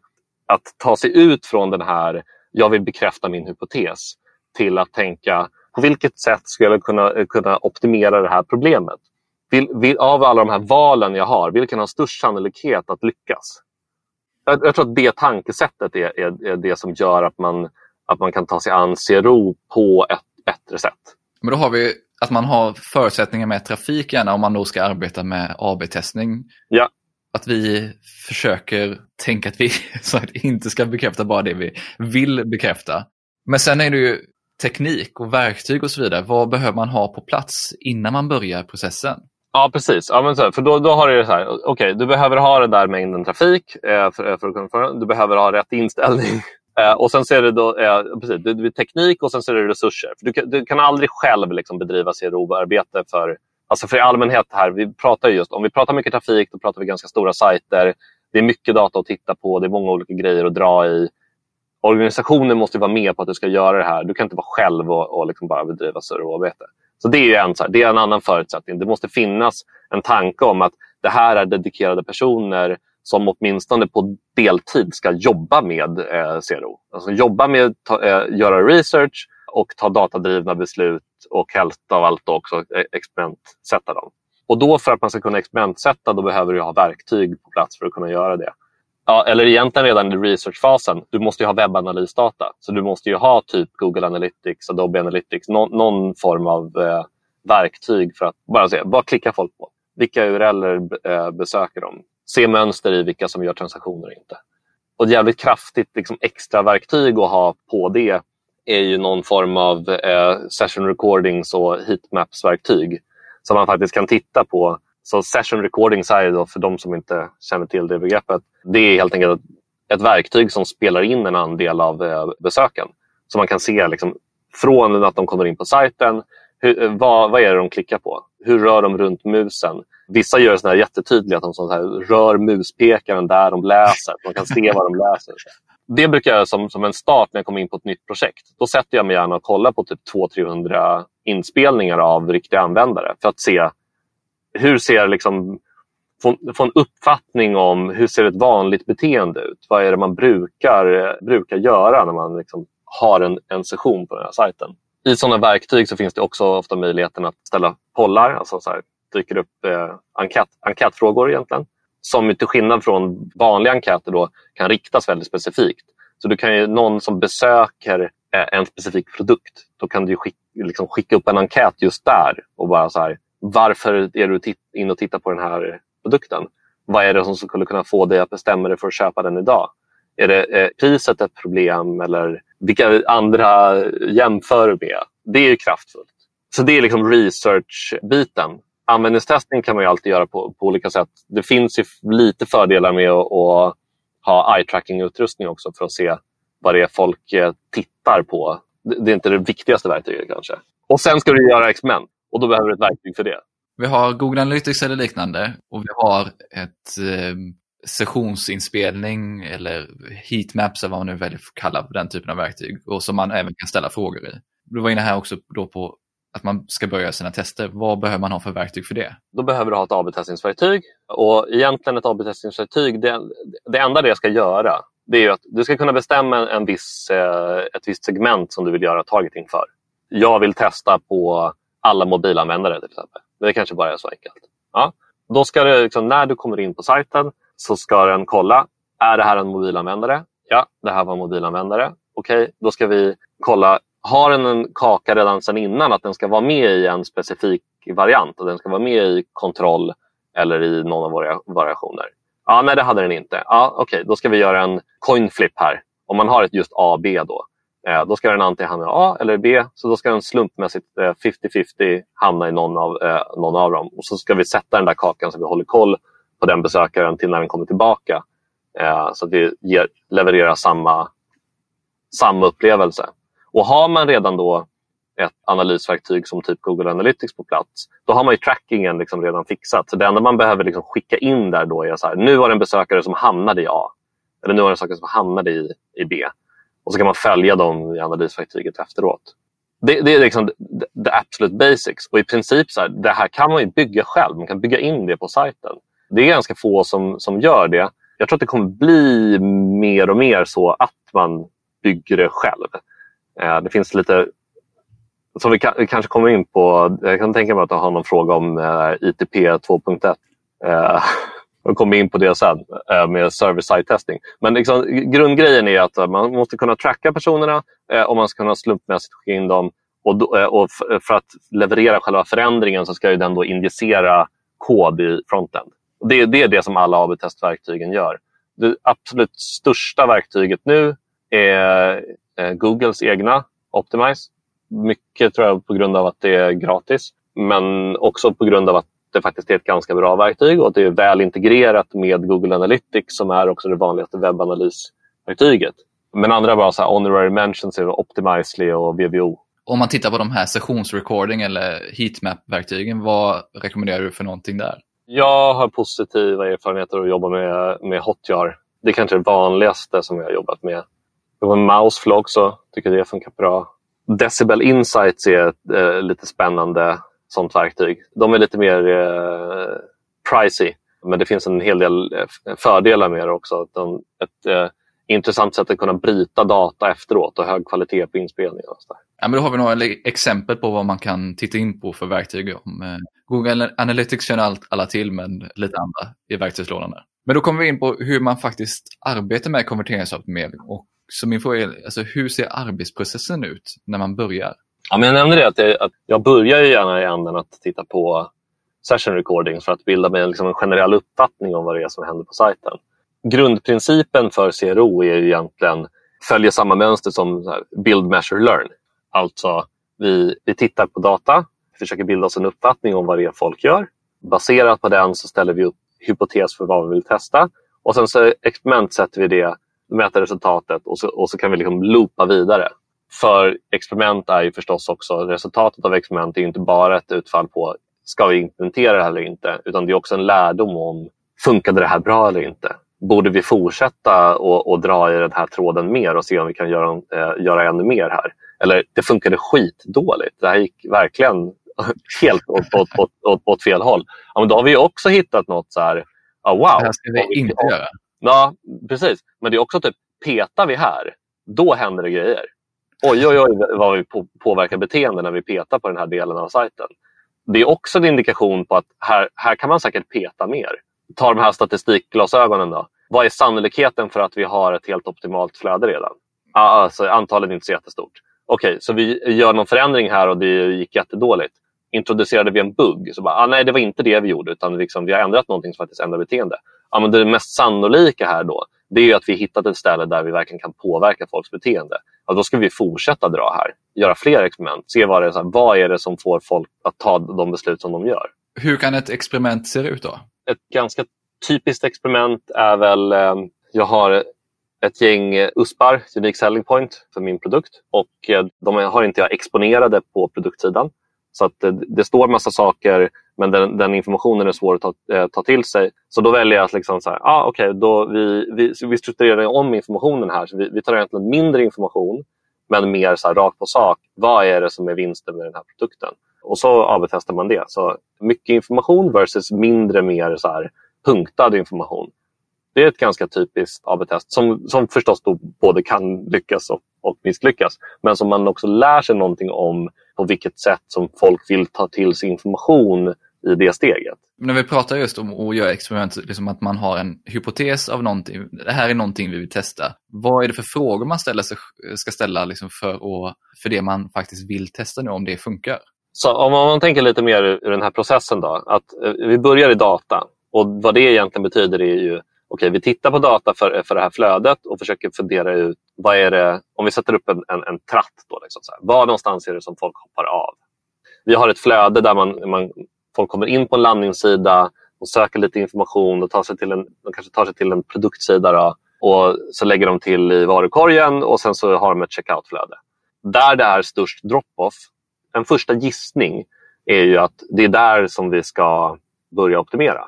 att ta sig ut från den här jag vill bekräfta min hypotes till att tänka på vilket sätt skulle jag kunna, kunna optimera det här problemet? Vil, vil, av alla de här valen jag har, vilken har störst sannolikhet att lyckas? Jag, jag tror att det tankesättet är, är, är, det som gör att man, att man kan ta sig an CRO på ett bättre sätt. Men då har vi att man har förutsättningar med trafik gärna om man då ska arbeta med AB-testning. Ja. Att vi försöker tänka att vi [laughs] så att inte ska bekräfta bara det vi vill bekräfta. Men sen är det ju teknik och verktyg och så vidare. Vad behöver man ha på plats innan man börjar processen? Ja, precis. Ja, men så, för då, då har du så här, okej, okay, du behöver ha den där mängden trafik eh, för, för, att kunna Du behöver ha rätt inställning. [laughs] Eh, och sen ser är det då, eh, precis, det, det teknik och sen ser det resurser. För du, kan, du kan aldrig själv liksom bedriva CRO-arbete för, alltså för i allmänhet här. Vi pratar just, om vi pratar mycket trafik, då pratar vi ganska stora sajter. Det är mycket data att titta på, det är många olika grejer att dra i organisationen måste vara med på att du ska göra det här. Du kan inte vara själv och, och liksom bara bedriva serverarbete. Så det är, en, det är en annan förutsättning. Det måste finnas en tanke om att det här är dedikerade personer som åtminstone på deltid ska jobba med eh, CRO. Alltså jobba med att eh, göra research och ta datadrivna beslut och helst av allt också eh, experimentsätta dem. Och då för att man ska kunna experimentsätta då behöver du ha verktyg på plats för att kunna göra det. Ja, eller egentligen redan i researchfasen. Du måste ha webbanalysdata. Så du måste ju ha typ Google Analytics, Adobe Analytics, någon, någon form av eh, verktyg för att bara se vad klickar folk på. Vilka URLer eh, besöker de? Se mönster i vilka som gör transaktioner och inte. Och ett jävligt kraftigt liksom, extra verktyg att ha på det är ju någon form av eh, session recordings och heatmaps-verktyg som man faktiskt kan titta på så session recordings är då, för de som inte känner till det begreppet, det är helt enkelt ett verktyg som spelar in en andel av eh, besöken. Så man kan se liksom, från att de kommer in på sajten, hur, eh, vad, vad är det de klickar på? Hur rör de runt musen? Vissa gör såna här jättetydliga att de så här, rör muspekaren där de läser. Man kan se vad de läser. Det brukar jag göra som, som en start när jag kommer in på ett nytt projekt. Då sätter jag mig gärna och kollar på typ 200-300 inspelningar av riktiga användare för att se hur ser liksom, få, få en uppfattning om hur ser ett vanligt beteende ut? Vad är det man brukar, brukar göra när man liksom har en, en session på den här sajten? I sådana verktyg så finns det också ofta möjligheten att ställa pollar, alltså så här, dyker upp eh, enkät, enkätfrågor egentligen. Som till skillnad från vanliga enkäter då, kan riktas väldigt specifikt. Så du kan ju, någon som besöker eh, en specifik produkt, då kan du skicka, liksom skicka upp en enkät just där och bara så här, varför är du in och tittar på den här produkten? Vad är det som skulle kunna få dig att bestämma dig för att köpa den idag? Är det är priset ett problem eller vilka andra jämför du med? Det är kraftfullt. Så det är liksom research-biten. Användningstestning kan man ju alltid göra på, på olika sätt. Det finns lite fördelar med att, att ha eye-tracking-utrustning också för att se vad det är folk eh, tittar på. Det är inte det viktigaste verktyget kanske. Och sen ska du göra experiment. Och då behöver du ett verktyg för det. Vi har Google Analytics eller liknande och vi har ett eh, sessionsinspelning eller heatmaps eller vad man nu väljer att kalla den typen av verktyg och som man även kan ställa frågor i. Du var inne här också då på att man ska börja sina tester. Vad behöver man ha för verktyg för det? Då behöver du ha ett AB-testningsverktyg och egentligen ett AB-testningsverktyg, det, det enda det ska göra det är att du ska kunna bestämma en viss, eh, ett visst segment som du vill göra targeting för. Jag vill testa på alla mobilanvändare till exempel. Det kanske bara är så enkelt. Ja. Då ska du, liksom, när du kommer in på sajten så ska den kolla, är det här en mobilanvändare? Ja, det här var en mobilanvändare. Okej, okay, då ska vi kolla, har den en kaka redan sedan innan att den ska vara med i en specifik variant och den ska vara med i kontroll eller i någon av våra variationer? Ja, nej, det hade den inte. Ja, Okej, okay, då ska vi göra en coin flip här. Om man har ett just A B då. Eh, då ska den antingen hamna i A eller B, så då ska den slumpmässigt eh, 50-50 hamna i någon av, eh, någon av dem. Och så ska vi sätta den där kakan så vi håller koll på den besökaren till när den kommer tillbaka. Eh, så att vi ger, levererar samma, samma upplevelse. Och har man redan då ett analysverktyg som typ Google Analytics på plats, då har man ju trackingen liksom redan fixat. Så det enda man behöver liksom skicka in där då är så här, nu var det en besökare som hamnade i A. Eller nu var det en besökare som hamnade i, i B. Och så kan man följa dem i analysverktyget efteråt. Det, det är liksom the, the absolute basics. Och i princip så här, det här kan man ju bygga själv. Man kan bygga in det på sajten. Det är ganska få som, som gör det. Jag tror att det kommer bli mer och mer så att man bygger det själv. Eh, det finns lite som vi, kan, vi, kanske kommer in på. Jag kan tänka mig att du har någon fråga om eh, ITP 2.1. Eh, [laughs] jag kommer in på det sen eh, med server-side testing. Men liksom, grundgrejen är att man måste kunna tracka personerna eh, och man ska kunna slumpmässigt skicka in dem. Och, då, eh, och för att leverera själva förändringen så ska den då injicera kod i frontend. Det, det är det som alla AB-testverktygen gör. Det absolut största verktyget nu är eh, Googles egna Optimize. Mycket tror jag på grund av att det är gratis, men också på grund av att det faktiskt är ett ganska bra verktyg och att det är väl integrerat med Google Analytics som är också det vanligaste webbanalysverktyget. Men andra bara så här honorary mentions är Optimizely och VVO. Om man tittar på de här sessionsrecording eller heatmap-verktygen, vad rekommenderar du för någonting där? Jag har positiva erfarenheter att jobba med, med Hotjar. Det är kanske det vanligaste som jag har jobbat med. Jag har Mouseflow också, tycker det funkar bra. Decibel Insights är ett eh, lite spännande sånt verktyg. De är lite mer eh, pricey, men det finns en hel del eh, fördelar med det också. De, ett eh, intressant sätt att kunna bryta data efteråt och hög kvalitet på inspelningen. Och så där. Ja, men då har vi några exempel på vad man kan titta in på för verktyg. Om, eh, Google Analytics känner alla till, men lite andra i verktygslådan. Där. Men då kommer vi in på hur man faktiskt arbetar med konverteringsoptimering. Och så min fråga är, alltså, hur ser arbetsprocessen ut när man börjar? Ja, men jag nämnde det att, det, att jag börjar ju gärna i änden att titta på session recordings för att bilda mig liksom en generell uppfattning om vad det är som händer på sajten. Grundprincipen för CRO är egentligen följer samma mönster som build, measure, learn. Alltså, vi, vi tittar på data, försöker bilda oss en uppfattning om vad det är folk gör. Baserat på den så ställer vi upp hypotes för vad vi vill testa och sen så experimentsätter vi det, mäter resultatet och så, och så kan vi liksom loopa vidare. För experiment är ju förstås också, resultatet av experiment är inte bara ett utfall på ska vi implementera det här eller inte, utan det är också en lärdom om funkade det här bra eller inte? Borde vi fortsätta och, och dra i den här tråden mer och se om vi kan göra, äh, göra ännu mer här? Eller det funkade skitdåligt. Det här gick verkligen [laughs] helt åt, åt, åt, åt, åt fel håll. Ja, men då har vi också hittat något så här, oh, wow. Det här ska vi inte göra. Ja, precis. Men det är också typ, petar vi här, då händer det grejer. Oj, oj, oj vad vi påverkar beteende när vi petar på den här delen av sajten. Det är också en indikation på att här, här kan man säkert peta mer. Ta de här statistikglasögonen då. Vad är sannolikheten för att vi har ett helt optimalt flöde redan? Alltså, antalet är inte så jättestort. Okej, okay, så vi gör någon förändring här och det gick jättedåligt. Introducerade vi en bugg? Så bara, ah, nej, det var inte det vi gjorde, utan liksom, vi har ändrat någonting som faktiskt ändrar beteende. Ja, men det mest sannolika här då, det är att vi hittat ett ställe där vi verkligen kan påverka folks beteende. Ja, då ska vi fortsätta dra här, göra fler experiment, se vad, det är, så här, vad är det som får folk att ta de beslut som de gör. Hur kan ett experiment se ut då? Ett ganska typiskt experiment är väl, eh, jag har ett gäng USPar, Unique Selling Point, för min produkt. Och eh, de har inte jag exponerade på produktsidan. Så att det, det står massa saker men den, den, informationen är svår att ta, eh, ta till sig. Så då väljer jag att liksom så här, ah, okay, då vi, vi, vi strukturerar om informationen här. Så vi, vi tar egentligen mindre information men mer så här, rakt på sak. Vad är det som är vinsten med den här produkten? Och så AB-testar man det. Så mycket information versus mindre mer så här, punktad information. Det är ett ganska typiskt AB-test som, som förstås både kan lyckas och, och misslyckas. Men som man också lär sig någonting om på vilket sätt som folk vill ta till sig information i det steget. När vi pratar just om att göra experiment, liksom att man har en hypotes av någonting, det här är någonting vi vill testa. Vad är det för frågor man ställer sig, ska ställa liksom för, att, för det man faktiskt vill testa nu, om det funkar? Så om man tänker lite mer ur den här processen då, att eh, vi börjar i data och vad det egentligen betyder är ju okay, vi tittar på data för, för det här flödet och försöker fundera ut vad är det, om vi sätter upp en, en, en tratt, då, liksom så här, var någonstans är det som folk hoppar av? Vi har ett flöde där man, man, folk kommer in på en landningssida och söker lite information och tar sig till en, de kanske tar sig till en produktsida då, och så lägger de till i varukorgen och sen så har de ett checkout-flöde. Där det är störst drop-off en första gissning är ju att det är där som vi ska börja optimera.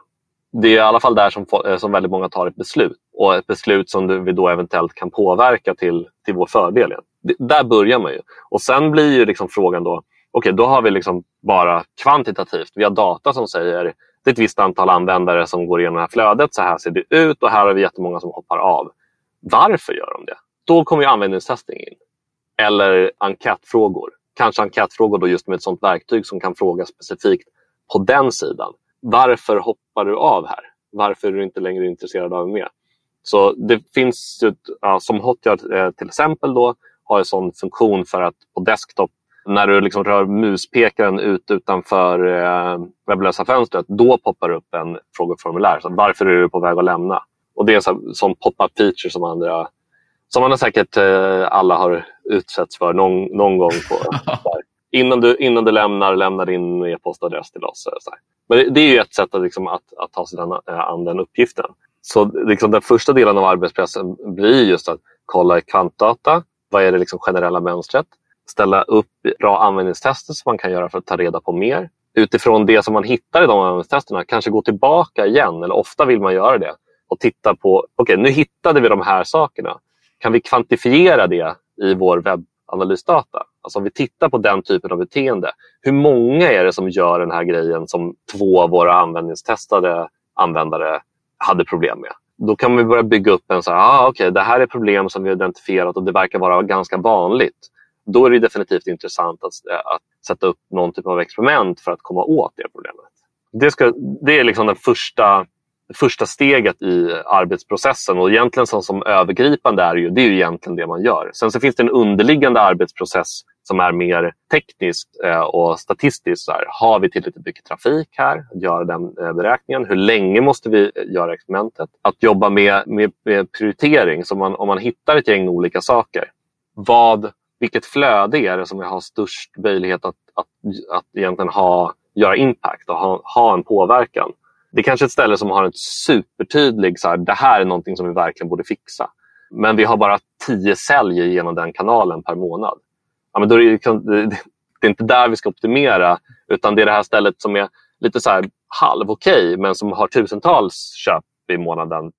Det är i alla fall där som, eh, som väldigt många tar ett beslut och ett beslut som vi då eventuellt kan påverka till, till vår fördel. Det, där börjar man ju. Och sen blir ju liksom frågan då, okej okay, då har vi liksom bara kvantitativt, vi har data som säger det är ett visst antal användare som går igenom det här flödet, så här ser det ut och här har vi jättemånga som hoppar av. Varför gör de det? Då kommer ju användningstestning in. Eller enkätfrågor. Kanske enkätfrågor då just med ett sådant verktyg som kan fråga specifikt på den sidan. Varför hoppar du av här? Varför är du inte längre intresserad av mer? Så det finns ju, ja, som Hotjar eh, till exempel då, har en sån funktion för att på desktop när du liksom rör muspekaren ut utanför eh, fönstret, då poppar det upp en frågeformulär. Så varför är du på väg att lämna? Och Det är en sån pop-up feature som andra som man säkert eh, alla har utsatts för någon, någon gång. på [laughs] innan, du, innan du lämnar, lämna din e-postadress till oss. Så Men det är ju ett sätt att, liksom, att, att ta sig den, eh, an den uppgiften. Så liksom, den första delen av arbetspressen blir just att kolla i kvantdata. Vad är det liksom generella mönstret? ställa upp bra användningstester som man kan göra för att ta reda på mer. Utifrån det som man hittar i de användningstesterna kanske gå tillbaka igen, eller ofta vill man göra det och titta på, okej okay, nu hittade vi de här sakerna. Kan vi kvantifiera det i vår webbanalysdata? Alltså om vi tittar på den typen av beteende. Hur många är det som gör den här grejen som två av våra användningstestade användare hade problem med? Då kan vi börja bygga upp en så här, ah, okay, det här är problem som vi har identifierat och det verkar vara ganska vanligt då är det definitivt intressant att, eh, att sätta upp någon typ av experiment för att komma åt det problemet. Det, ska, det är liksom den första, första steget i arbetsprocessen och egentligen som, som övergripande är ju, det är ju egentligen det man gör. Sen så finns det en underliggande arbetsprocess som är mer teknisk eh, och statistisk. Så här, har vi tillräckligt mycket trafik här? Att göra den eh, beräkningen. Hur länge måste vi eh, göra experimentet? Att jobba med, med, med prioritering. Så man, om man hittar ett gäng olika saker. Vad vilket flöde är det som vi har störst möjlighet att, att, att egentligen ha, göra impact och ha, ha en påverkan. Det är kanske ett ställe som har en supertydlig, så här, det här är någonting som vi verkligen borde fixa. Men vi har bara tio sälj genom den kanalen per månad. Ja, men då är liksom, det, det, är inte där vi ska optimera utan det är det här stället som är lite så här halv okej okay, men som har tusentals köp i månaden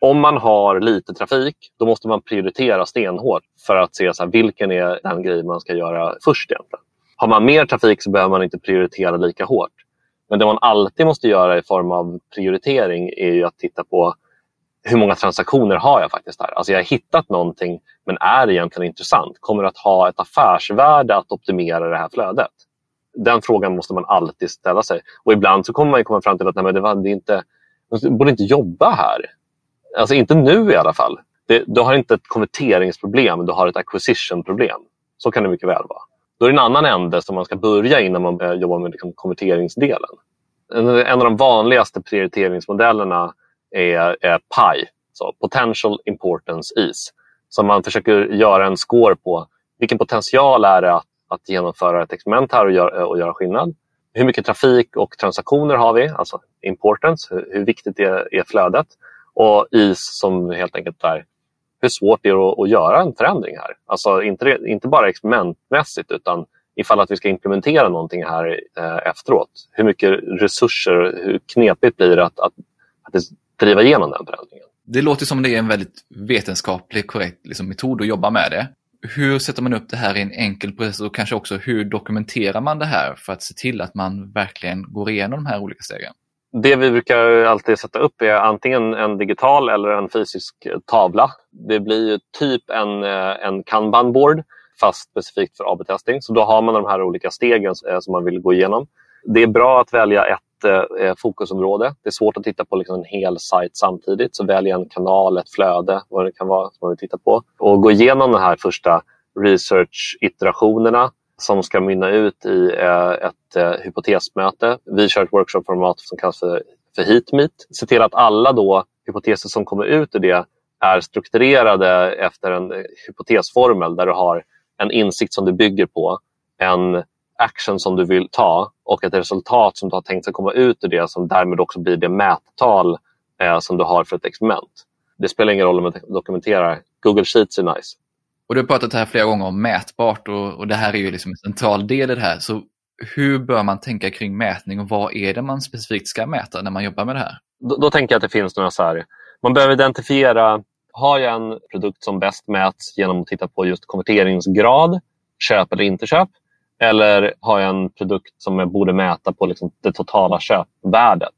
om man har lite trafik, då måste man prioritera stenhårt för att se så här, vilken är den grej man ska göra först. egentligen. Har man mer trafik så behöver man inte prioritera lika hårt. Men det man alltid måste göra i form av prioritering är ju att titta på hur många transaktioner har jag faktiskt här? Alltså jag har hittat någonting men är det egentligen intressant? Kommer det att ha ett affärsvärde att optimera det här flödet? Den frågan måste man alltid ställa sig. Och ibland så kommer man komma fram till att nej, men det, var, det inte, man borde inte jobba här. Alltså inte nu i alla fall. Det, du har inte ett konverteringsproblem, du har ett acquisition-problem. Så kan det mycket väl vara. Då är det en annan ände som man ska börja innan man börjar jobba med liksom konverteringsdelen. En, en av de vanligaste prioriteringsmodellerna är, är PI, så Potential Importance Is. Så man försöker göra en score på vilken potential är det att, att genomföra ett experiment här och, gör, och göra skillnad. Hur mycket trafik och transaktioner har vi, alltså importance, hur, hur viktigt är, är flödet? och is som helt enkelt är hur svårt det är att, att göra en förändring här. Alltså inte, inte bara experimentmässigt utan ifall att vi ska implementera någonting här eh, efteråt. Hur mycket resurser, hur knepigt blir det att, att, att driva igenom den förändringen? Det låter som det är en väldigt vetenskaplig korrekt liksom, metod att jobba med det. Hur sätter man upp det här i en enkel process och kanske också hur dokumenterar man det här för att se till att man verkligen går igenom de här olika stegen? Det vi brukar alltid sätta upp är antingen en digital eller en fysisk tavla. Det blir typ en, eh, en kanban-board fast specifikt för AB-testing. Så då har man de här olika stegen eh, som man vill gå igenom. Det är bra att välja ett eh, fokusområde. Det är svårt att titta på liksom en hel sajt samtidigt. Så välj en kanal, ett flöde, vad det kan vara som man vill titta på. Och gå igenom de här första research-iterationerna som ska mynna ut i eh, ett eh, hypotesmöte. Vi kör ett workshopformat som kallas för, för HeatMeet. Se till att alla då hypoteser som kommer ut ur det är strukturerade efter en hypotesformel där du har en insikt som du bygger på, en action som du vill ta och ett resultat som du har tänkt ska komma ut ur det som därmed också blir det mättal eh, som du har för ett experiment. Det spelar ingen roll om man dokumenterar. Google Sheets är nice. Och du har pratat här flera gånger om mätbart och, och det här är ju liksom en central del i det här. Så hur bör man tänka kring mätning och vad är det man specifikt ska mäta när man jobbar med det här? Då, då tänker jag att det finns några så här, man behöver identifiera, har jag en produkt som bäst mäts genom att titta på just konverteringsgrad, köp eller inte köp? Eller har jag en produkt som jag borde mäta på liksom det totala köpvärdet?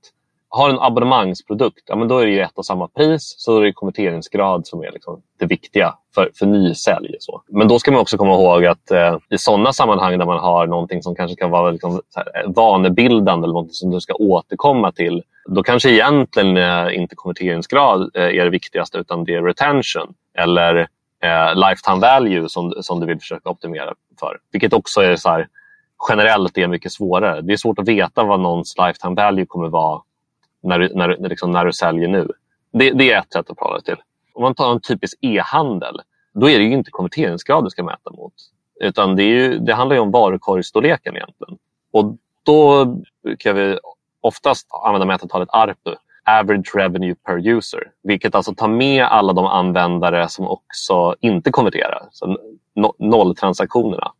Har en abonnemangsprodukt, ja, men då är det ett och samma pris. Så är det konverteringsgrad som är liksom det viktiga för, för nysälj. Så. Men då ska man också komma ihåg att eh, i sådana sammanhang där man har någonting som kanske kan vara liksom, så här, eh, vanebildande eller något som du ska återkomma till. Då kanske egentligen eh, inte konverteringsgrad eh, är det viktigaste utan det är retention. Eller eh, lifetime value som, som du vill försöka optimera för. Vilket också är så här, generellt är mycket svårare. Det är svårt att veta vad någons lifetime value kommer vara när du, när, liksom, när du säljer nu. Det, det är ett sätt att prata till. Om man tar en typisk e-handel, då är det ju inte konverteringsgrad du ska mäta mot. Utan det, är ju, det handlar ju om varukorgsstorleken egentligen. Och då brukar vi oftast använda mätetalet ARPU, Average Revenue Per User. Vilket alltså tar med alla de användare som också inte konverterar, så nolltransaktionerna.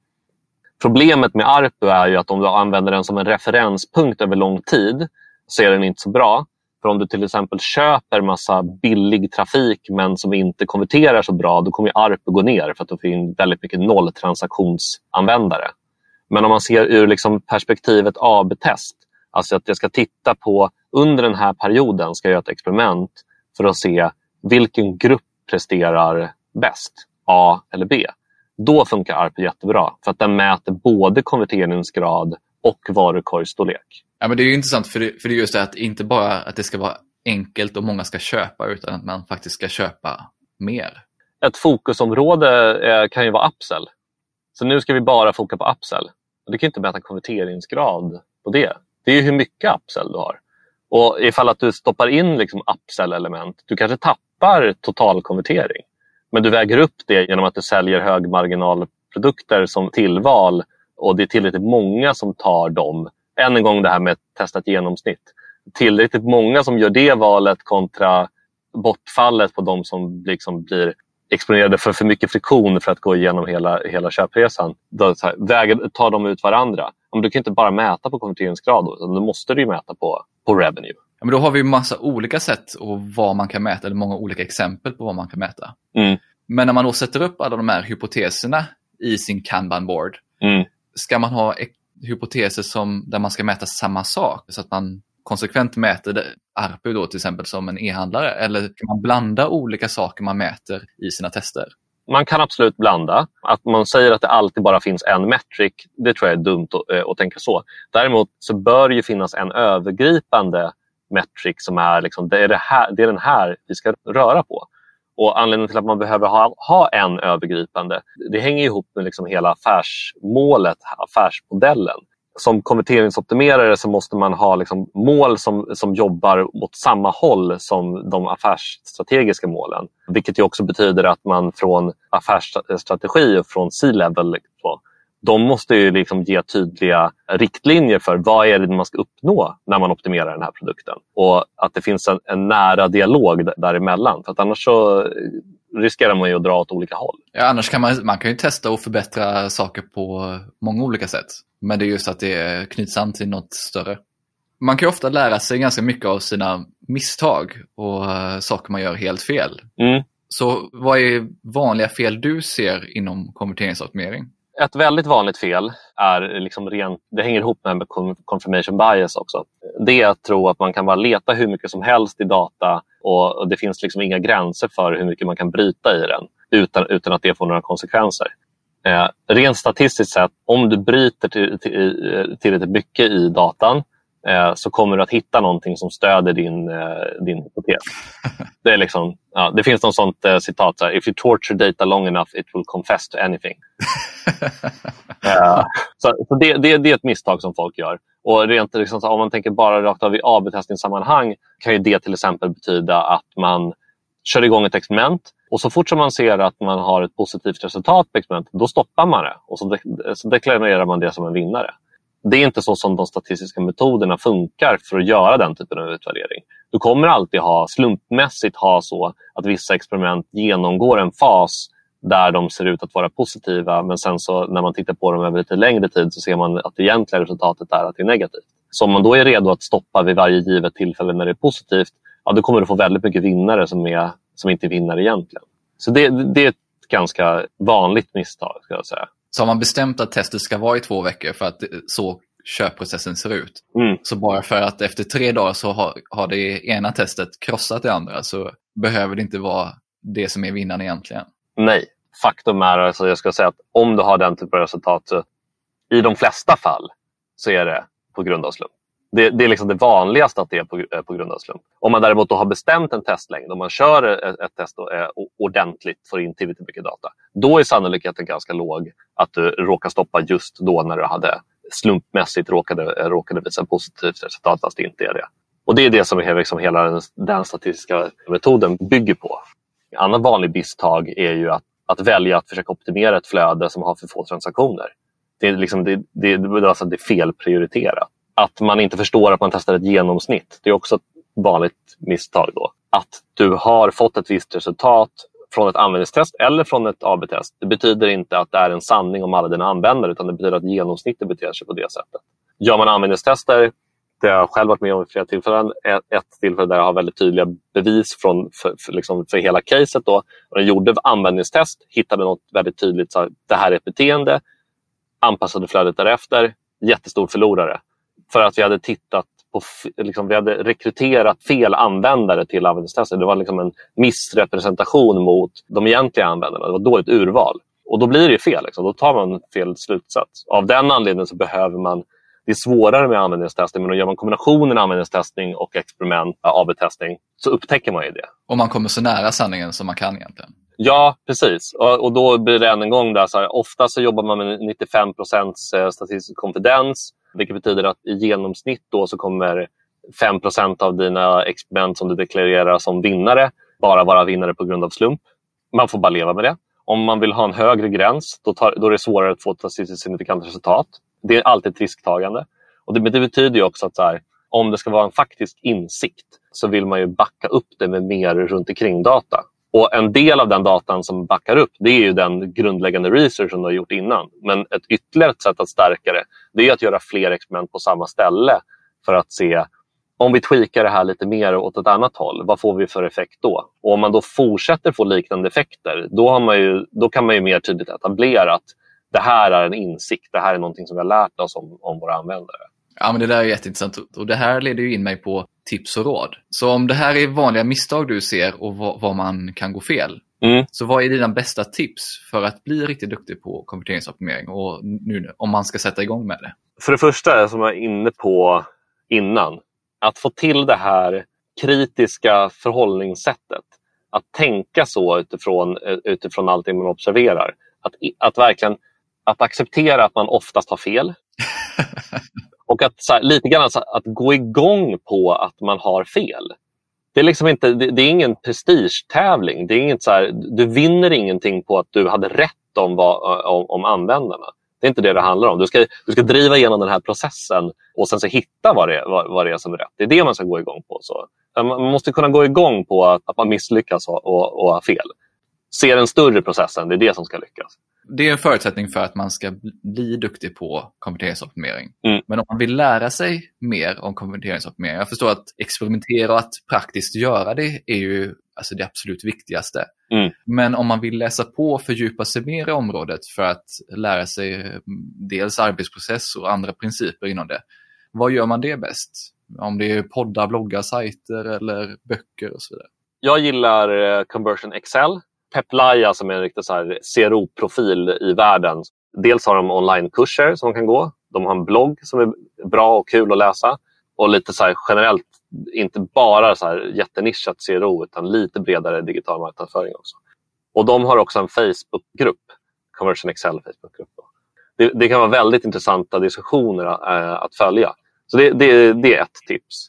Problemet med ARPU är ju att om du använder den som en referenspunkt över lång tid så är den inte så bra. För om du till exempel köper massa billig trafik men som inte konverterar så bra, då kommer ARP gå ner för att du får in väldigt mycket nolltransaktionsanvändare. Men om man ser ur liksom perspektivet AB-test, alltså att jag ska titta på under den här perioden ska jag göra ett experiment för att se vilken grupp presterar bäst, A eller B. Då funkar ARP jättebra för att den mäter både konverteringsgrad och varukorgsstorlek. Ja, men det är intressant för det, för det är just det att inte bara att det ska vara enkelt och många ska köpa utan att man faktiskt ska köpa mer. Ett fokusområde eh, kan ju vara upsell. Så nu ska vi bara foka på upsell. Du kan inte mäta konverteringsgrad på det. Det är ju hur mycket upsell du har. Och ifall att du stoppar in liksom upsell-element, du kanske tappar totalkonvertering. Men du väger upp det genom att du säljer högmarginalprodukter som tillval och det är tillräckligt många som tar dem än en gång det här med att testa ett genomsnitt. Tillräckligt många som gör det valet kontra bortfallet på de som liksom blir exponerade för för mycket friktion för att gå igenom hela, hela köpresan. Då, så här, väger, tar de ut varandra? Men du kan inte bara mäta på konverteringsgrad, utan du måste du mäta på, på revenue. Ja, men då har vi massa olika sätt och vad man kan mäta, eller många olika exempel på vad man kan mäta. Mm. Men när man då sätter upp alla de här hypoteserna i sin kanban-board, mm. ska man ha hypoteser som, där man ska mäta samma sak så att man konsekvent mäter det, ARPU då till exempel som en e-handlare eller kan man blanda olika saker man mäter i sina tester? Man kan absolut blanda. Att man säger att det alltid bara finns en metric, det tror jag är dumt att, eh, att tänka så. Däremot så bör det finnas en övergripande metric som är, liksom, det, är det, här, det är den här vi ska röra på. Och Anledningen till att man behöver ha, ha en övergripande, det hänger ihop med liksom hela affärsmålet, affärsmodellen. Som konverteringsoptimerare så måste man ha liksom mål som, som jobbar åt samma håll som de affärsstrategiska målen. Vilket ju också betyder att man från affärsstrategi och från C-level liksom de måste ju liksom ge tydliga riktlinjer för vad är det man ska uppnå när man optimerar den här produkten. Och att det finns en, en nära dialog däremellan. För att annars så riskerar man ju att dra åt olika håll. Ja, annars kan man, man kan ju testa och förbättra saker på många olika sätt. Men det är just att det knyts an till något större. Man kan ju ofta lära sig ganska mycket av sina misstag och uh, saker man gör helt fel. Mm. Så vad är vanliga fel du ser inom konverteringsoptimering? Ett väldigt vanligt fel är liksom rent, det hänger ihop med confirmation bias också. Det är att tro att man kan bara leta hur mycket som helst i data och det finns liksom inga gränser för hur mycket man kan bryta i den utan, utan att det får några konsekvenser. Eh, rent statistiskt sett, om du bryter tillräckligt till, tillräckligt mycket i datan så kommer du att hitta någonting som stöder din, eh, din hypotes. [laughs] Det, är liksom, ja, det finns något sånt eh, citat, så här, if you torture data long enough it will confess to anything. uh, [laughs] så, så det, det, det, är ett misstag som folk gör. Och rent, liksom, om man tänker bara rakt av i AB-testningssammanhang kan ju det till exempel betyda att man kör igång ett experiment och så fort som man ser att man har ett positivt resultat på experimentet, då stoppar man det och så, de så deklarerar man det som en vinnare det är inte så som de statistiska metoderna funkar för att göra den typen av utvärdering. Du kommer alltid ha slumpmässigt ha så att vissa experiment genomgår en fas där de ser ut att vara positiva men sen så när man tittar på dem över lite längre tid så ser man att det egentliga resultatet är att det är negativt. Så om man då är redo att stoppa vid varje givet tillfälle när det är positivt, ja, då kommer du få väldigt mycket vinnare som, är, som inte är vinnare egentligen. Så det, det är ett ganska vanligt misstag. Ska jag säga. Så har man bestämt att testet ska vara i två veckor för att så köpprocessen ser ut. Mm. Så bara för att efter tre dagar så har, har det ena testet krossat det andra så behöver det inte vara det som är vinnaren egentligen. Nej, faktum är alltså, jag ska säga att om du har den typen av resultat så i de flesta fall så är det på grund av slump. Det, det är liksom det vanligaste att det är på, eh, på grund av slump. Om man däremot har bestämt en testlängd, om man kör eh, ett, ett test och eh, ordentligt, får in tillräckligt mycket data, då är sannolikheten ganska låg att du råkar stoppa just då när du hade slumpmässigt råkade, eh, råkade visa positivt resultat fast det inte är det. Och det är det som liksom hela den, den statistiska metoden bygger på. En annan vanlig misstag är ju att, att välja att försöka optimera ett flöde som har för få transaktioner. Det är, liksom, det, det, det, alltså det är felprioriterat. Att man inte förstår att man testar ett genomsnitt, det är också ett vanligt misstag. Då. Att du har fått ett visst resultat från ett användningstest eller från ett AB-test. Det betyder inte att det är en sanning om alla dina användare utan det betyder att genomsnittet beter sig på det sättet. Gör man användningstester, det har jag själv varit med om vid flera tillfällen, ett tillfälle där jag har väldigt tydliga bevis från, för, för, liksom för hela caset. Då. Och jag gjorde användningstest, hittade något väldigt tydligt, så det här är ett beteende, anpassade flödet därefter, jättestor förlorare. För att vi hade tittat på, liksom, vi hade rekryterat fel användare till användningstester. Det var liksom en missrepresentation mot de egentliga användarna. Det var dåligt urval. Och då blir det fel. Liksom. Då tar man fel slutsats. Av den anledningen så behöver man det är svårare med användningstestning men gör man kombinationen användningstestning och experiment, AB-testning, så upptäcker man ju det. Och man kommer så nära sanningen som man kan egentligen. Ja, precis. Och, och då blir det än en gång där, så här, ofta så jobbar man med 95 eh, statistisk konfidens vilket betyder att i genomsnitt då så kommer 5% av dina experiment som du deklarerar som vinnare bara vara vinnare på grund av slump. Man får bara leva med det. Om man vill ha en högre gräns då, tar, då är det svårare att få ett statistiskt signifikant resultat. Det är alltid ett risktagande. Och det, det betyder också att här, om det ska vara en faktisk insikt så vill man ju backa upp det med mer runt omkring data. Och En del av den datan som backar upp det är ju den grundläggande research som du har gjort innan. Men ett ytterligare sätt att stärka det, det är att göra fler experiment på samma ställe för att se om vi tweakar det här lite mer åt ett annat håll, vad får vi för effekt då? Och om man då fortsätter få liknande effekter, då, har man ju, då kan man ju mer tydligt etablera att det här är en insikt, det här är någonting som vi har lärt oss om, om våra användare. Ja, men det där är jätteintressant och det här leder ju in mig på tips och råd. Så om det här är vanliga misstag du ser och var man kan gå fel, mm. så vad är dina bästa tips för att bli riktigt duktig på konverteringsoptimering och nu om man ska sätta igång med det? För det första, som jag var inne på innan, att få till det här kritiska förhållningssättet. Att tänka så utifrån, utifrån allting man observerar. Att, att verkligen att acceptera att man oftast har fel. [laughs] Och att här, lite grann så, att gå igång på att man har fel. Det är, liksom inte, det, det är ingen prestigetävling. Det är inget så här, du vinner ingenting på att du hade rätt om, vad, om, om användarna. Det är inte det det handlar om. Du ska, du ska driva igenom den här processen och sen så hitta vad det, är, vad, vad det är som är rätt. Det är det man ska gå igång på. Så. Man måste kunna gå igång på att, att man misslyckas och, och, och har fel. Se den större processen, det är det som ska lyckas det är en förutsättning för att man ska bli duktig på konverteringsoptimering. Mm. Men om man vill lära sig mer om konverteringsoptimering, jag förstår att experimentera och att praktiskt göra det är ju alltså det absolut viktigaste. Mm. Men om man vill läsa på och fördjupa sig mer i området för att lära sig mm, dels arbetsprocess och andra principer inom det, vad gör man det bäst? Om det är poddar, bloggar, sajter eller böcker och så vidare. Jag gillar eh, Conversion Excel Peplaya som är en riktig CRO-profil i världen. Dels har de onlinekurser som man kan gå. De har en blogg som är bra och kul att läsa. Och lite så generellt, inte bara så här jättenischat CRO utan lite bredare digital marknadsföring också. Och de har också en Facebookgrupp, Conversion Excel Facebookgrupp. Det, det kan vara väldigt intressanta diskussioner äh, att följa. Så det, det, det, är ett tips.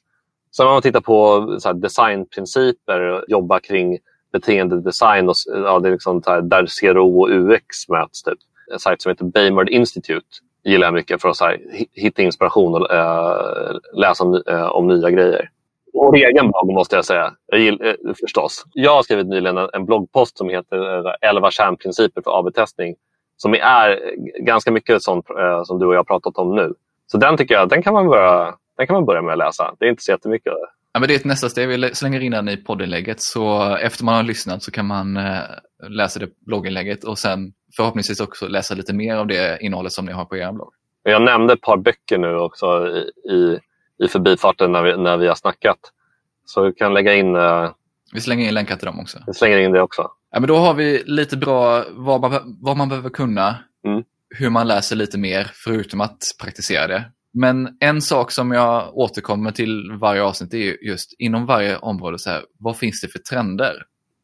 Sen om man tittar på så designprinciper och jobba kring beteendedesign och ja, det är liksom här, där CRO och UX möts. Typ. En sajt som heter Baymard Institute gillar jag mycket för att här, hitta inspiration och äh, läsa om, äh, om nya grejer. vår egen blogg måste jag säga. Jag gill, äh, förstås. Jag har skrivit nyligen en, en bloggpost som heter äh, 11 kärnprinciper för AB-testning. Som är ganska mycket sånt som du och jag har pratat om nu. Så den tycker jag den kan man börja, den kan man börja med att läsa. Det är inte så jättemycket. Ja, men det är ett nästa steg. Vi slänger in den i poddinlägget. Så efter man har lyssnat så kan man eh, läsa det blogginlägget och sen förhoppningsvis också läsa lite mer av det innehållet som ni har på er blogg. Jag nämnde ett par böcker nu också i, i, i förbifarten när vi, när vi har snackat. Så vi kan lägga in... Uh, vi slänger in länkar till dem också. Vi slänger in det också. Ja, men då har vi lite bra vad man, vad man behöver kunna, mm. hur man läser lite mer, förutom att praktisera det. Men en sak som jag återkommer till varje avsnitt är just inom varje område, så här, vad finns det för trender?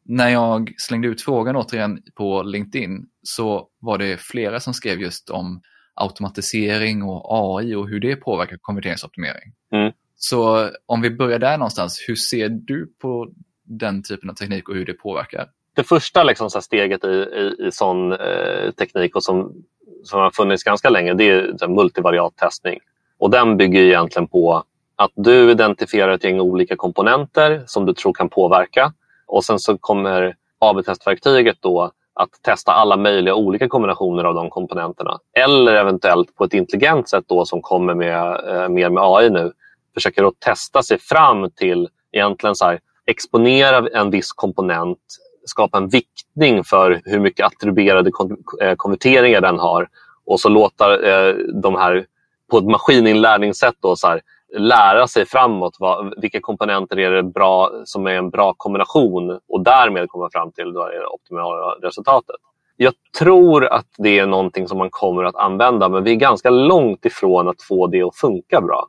När jag slängde ut frågan återigen på LinkedIn så var det flera som skrev just om automatisering och AI och hur det påverkar konverteringsoptimering. Mm. Så om vi börjar där någonstans, hur ser du på den typen av teknik och hur det påverkar? Det första liksom, steget i, i, i sån eh, teknik och som, som har funnits ganska länge det är multivariat testning. Och den bygger egentligen på att du identifierar ett gäng olika komponenter som du tror kan påverka och sen så kommer AB-testverktyget då att testa alla möjliga olika kombinationer av de komponenterna. Eller eventuellt på ett intelligent sätt då som kommer med, eh, mer med AI nu försöker att testa sig fram till egentligen så här, exponera en viss komponent, skapa en viktning för hur mycket attribuerade kon eh, konverteringar den har och så låta eh, de här på ett maskininlärningssätt då, så här, lära sig framåt vad, vilka komponenter är det bra, som är en bra kombination och därmed komma fram till det optimala resultatet. Jag tror att det är någonting som man kommer att använda men vi är ganska långt ifrån att få det att funka bra.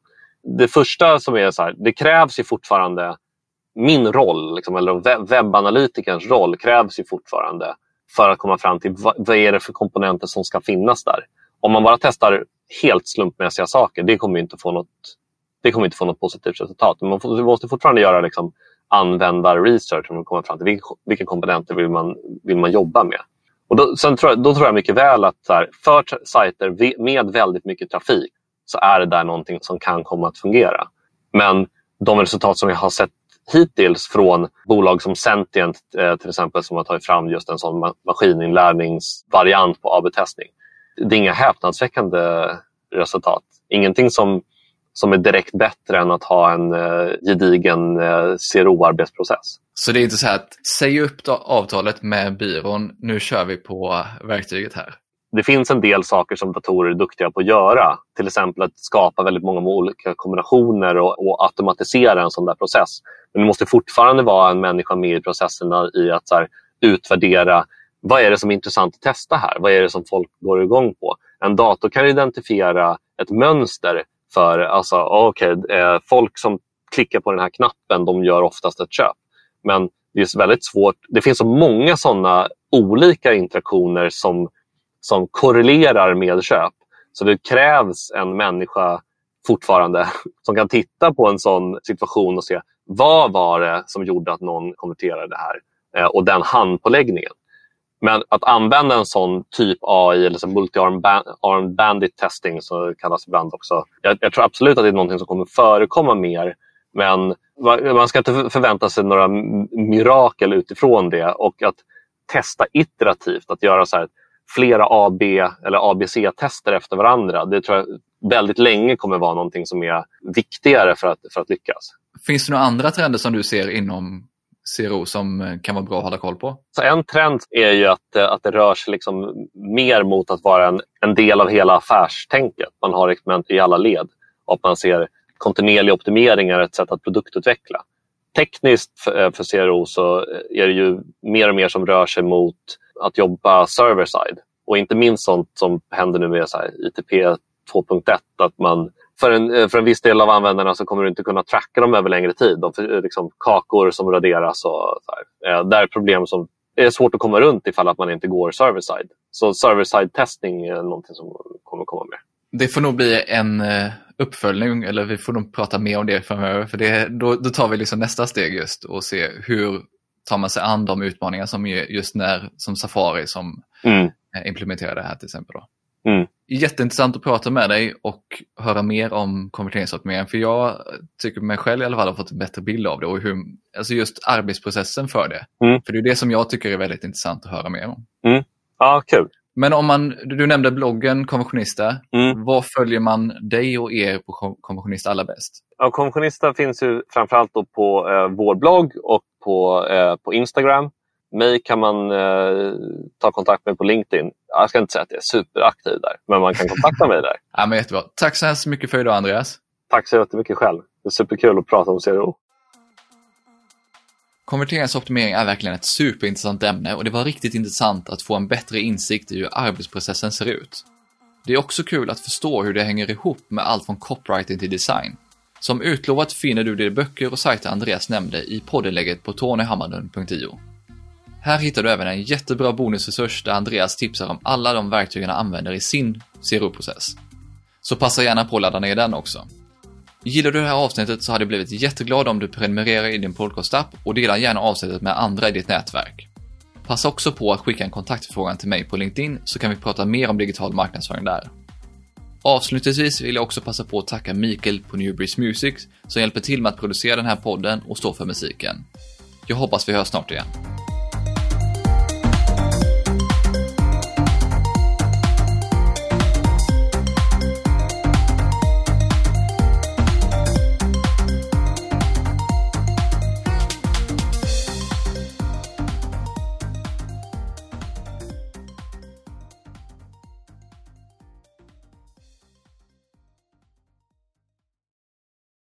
Det första som är så här, det krävs ju fortfarande min roll, liksom, eller webbanalytikerns roll krävs ju fortfarande för att komma fram till vad, vad är det för komponenter som ska finnas där. Om man bara testar helt slumpmässiga saker, det kommer inte få något, det kommer inte få något positivt resultat. Man måste fortfarande göra liksom användar-research för att komma fram till vilka, vilka komponenter vill man, vill man jobba med. Och då, sen tror jag, då tror jag mycket väl att här, för sajter med väldigt mycket trafik så är det där någonting som kan komma att fungera. Men de resultat som jag har sett hittills från bolag som Sentient eh, till exempel som har tagit fram just en sån maskininlärningsvariant på AB-testning det är inga häpnadsväckande resultat. Ingenting som, som är direkt bättre än att ha en eh, gedigen eh, CRO-arbetsprocess. Så det är inte så att säg upp avtalet med byrån, nu kör vi på verktyget här? Det finns en del saker som datorer är duktiga på att göra. Till exempel att skapa väldigt många olika kombinationer och, och automatisera en sån där process. Men det måste fortfarande vara en människa med i processerna i att här, utvärdera vad är det som är intressant att testa här? Vad är det som folk går igång på? En dator kan identifiera ett mönster för alltså, okay, eh, folk som klickar på den här knappen, de gör oftast ett köp. Men det är väldigt svårt. Det finns så många sådana olika interaktioner som, som korrelerar med köp. Så det krävs en människa fortfarande [laughs] som kan titta på en sån situation och se vad var det som gjorde att någon konverterade det här eh, och den handpåläggningen. Men att använda en sån typ AI, eller multi-arm bandit testing som det kallas ibland också. Jag, jag, tror absolut att det är någonting som kommer förekomma mer. Men man ska inte förvänta sig några mirakel utifrån det. Och att testa iterativt, att göra så här, flera AB eller ABC-tester efter varandra. Det tror jag väldigt länge kommer vara någonting som är viktigare för att, för att lyckas. Finns det några andra trender som du ser inom CRO som eh, kan vara bra att hålla koll på? Så en trend är ju att, eh, att det rör sig liksom mer mot att vara en, en del av hela affärstänket. Man har experiment i alla led och att man ser kontinuerlig optimering är ett sätt att produktutveckla. Tekniskt för, eh, för CRO så är det ju mer och mer som rör sig mot att jobba server-side. Och inte minst sånt som händer nu med så ITP 2.1, att man för en, eh, för en viss del av användarna så kommer du inte kunna tracka dem över längre tid. De, eh, liksom, kakor som raderas och så här. Eh, det är problem som är svårt att komma runt ifall att man inte går server-side. Så server-side testing är någonting som kommer komma med. Det får nog bli en uppföljning, eller vi får nog prata mer om det framöver. För det, då, då tar vi liksom nästa steg just och se hur tar man sig an de utmaningar som just när, som Safari som mm. implementerar det här till exempel. Då. Mm. Jätteintressant att prata med dig och höra mer om konverteringsoptimering. För jag tycker mig själv i alla fall har fått en bättre bild av det och hur, alltså just arbetsprocessen för det. Mm. För det är det som jag tycker är väldigt intressant att höra mer om. Ja, kul. Men om man, du nämnde bloggen Konventionista. Mm. Vad följer man dig och er på Kon- Konventionista allra bäst? Ja, Konventionista finns ju framförallt på eh, vår blogg och på, eh, på Instagram. Mig kan man eh, ta kontakt med på LinkedIn. Jag ska inte säga att jag är superaktiv där, men man kan kontakta mig där. [laughs] Ja, men jättebra. Tack så hemskt mycket för idag Andreas. Tack så jättemycket själv. Det är superkul att prata om CRO. Konverteringsoptimering är verkligen ett superintressant ämne och det var riktigt intressant att få en bättre insikt i hur arbetsprocessen ser ut. Det är också kul att förstå hur det hänger ihop med allt från copywriting till design. Som utlovat finner du de böcker och sajter Andreas nämnde i poddenlägget på tonyhammarlund.io. Här hittar du även en jättebra bonusresurs där Andreas tipsar om alla de verktyg han använder i sin CRO-process. Så passa gärna på att ladda ner den också. Gillar du det här avsnittet så hade jag blivit jätteglad om du prenumererar i din podcastapp och delar gärna avsnittet med andra i ditt nätverk. Passa också på att skicka en kontaktförfrågan till mig på LinkedIn så kan vi prata mer om digital marknadsföring där. Avslutningsvis vill jag också passa på att tacka Mikael på Newbreeze Music som hjälper till med att producera den här podden och stå för musiken. Jag hoppas vi hörs snart igen.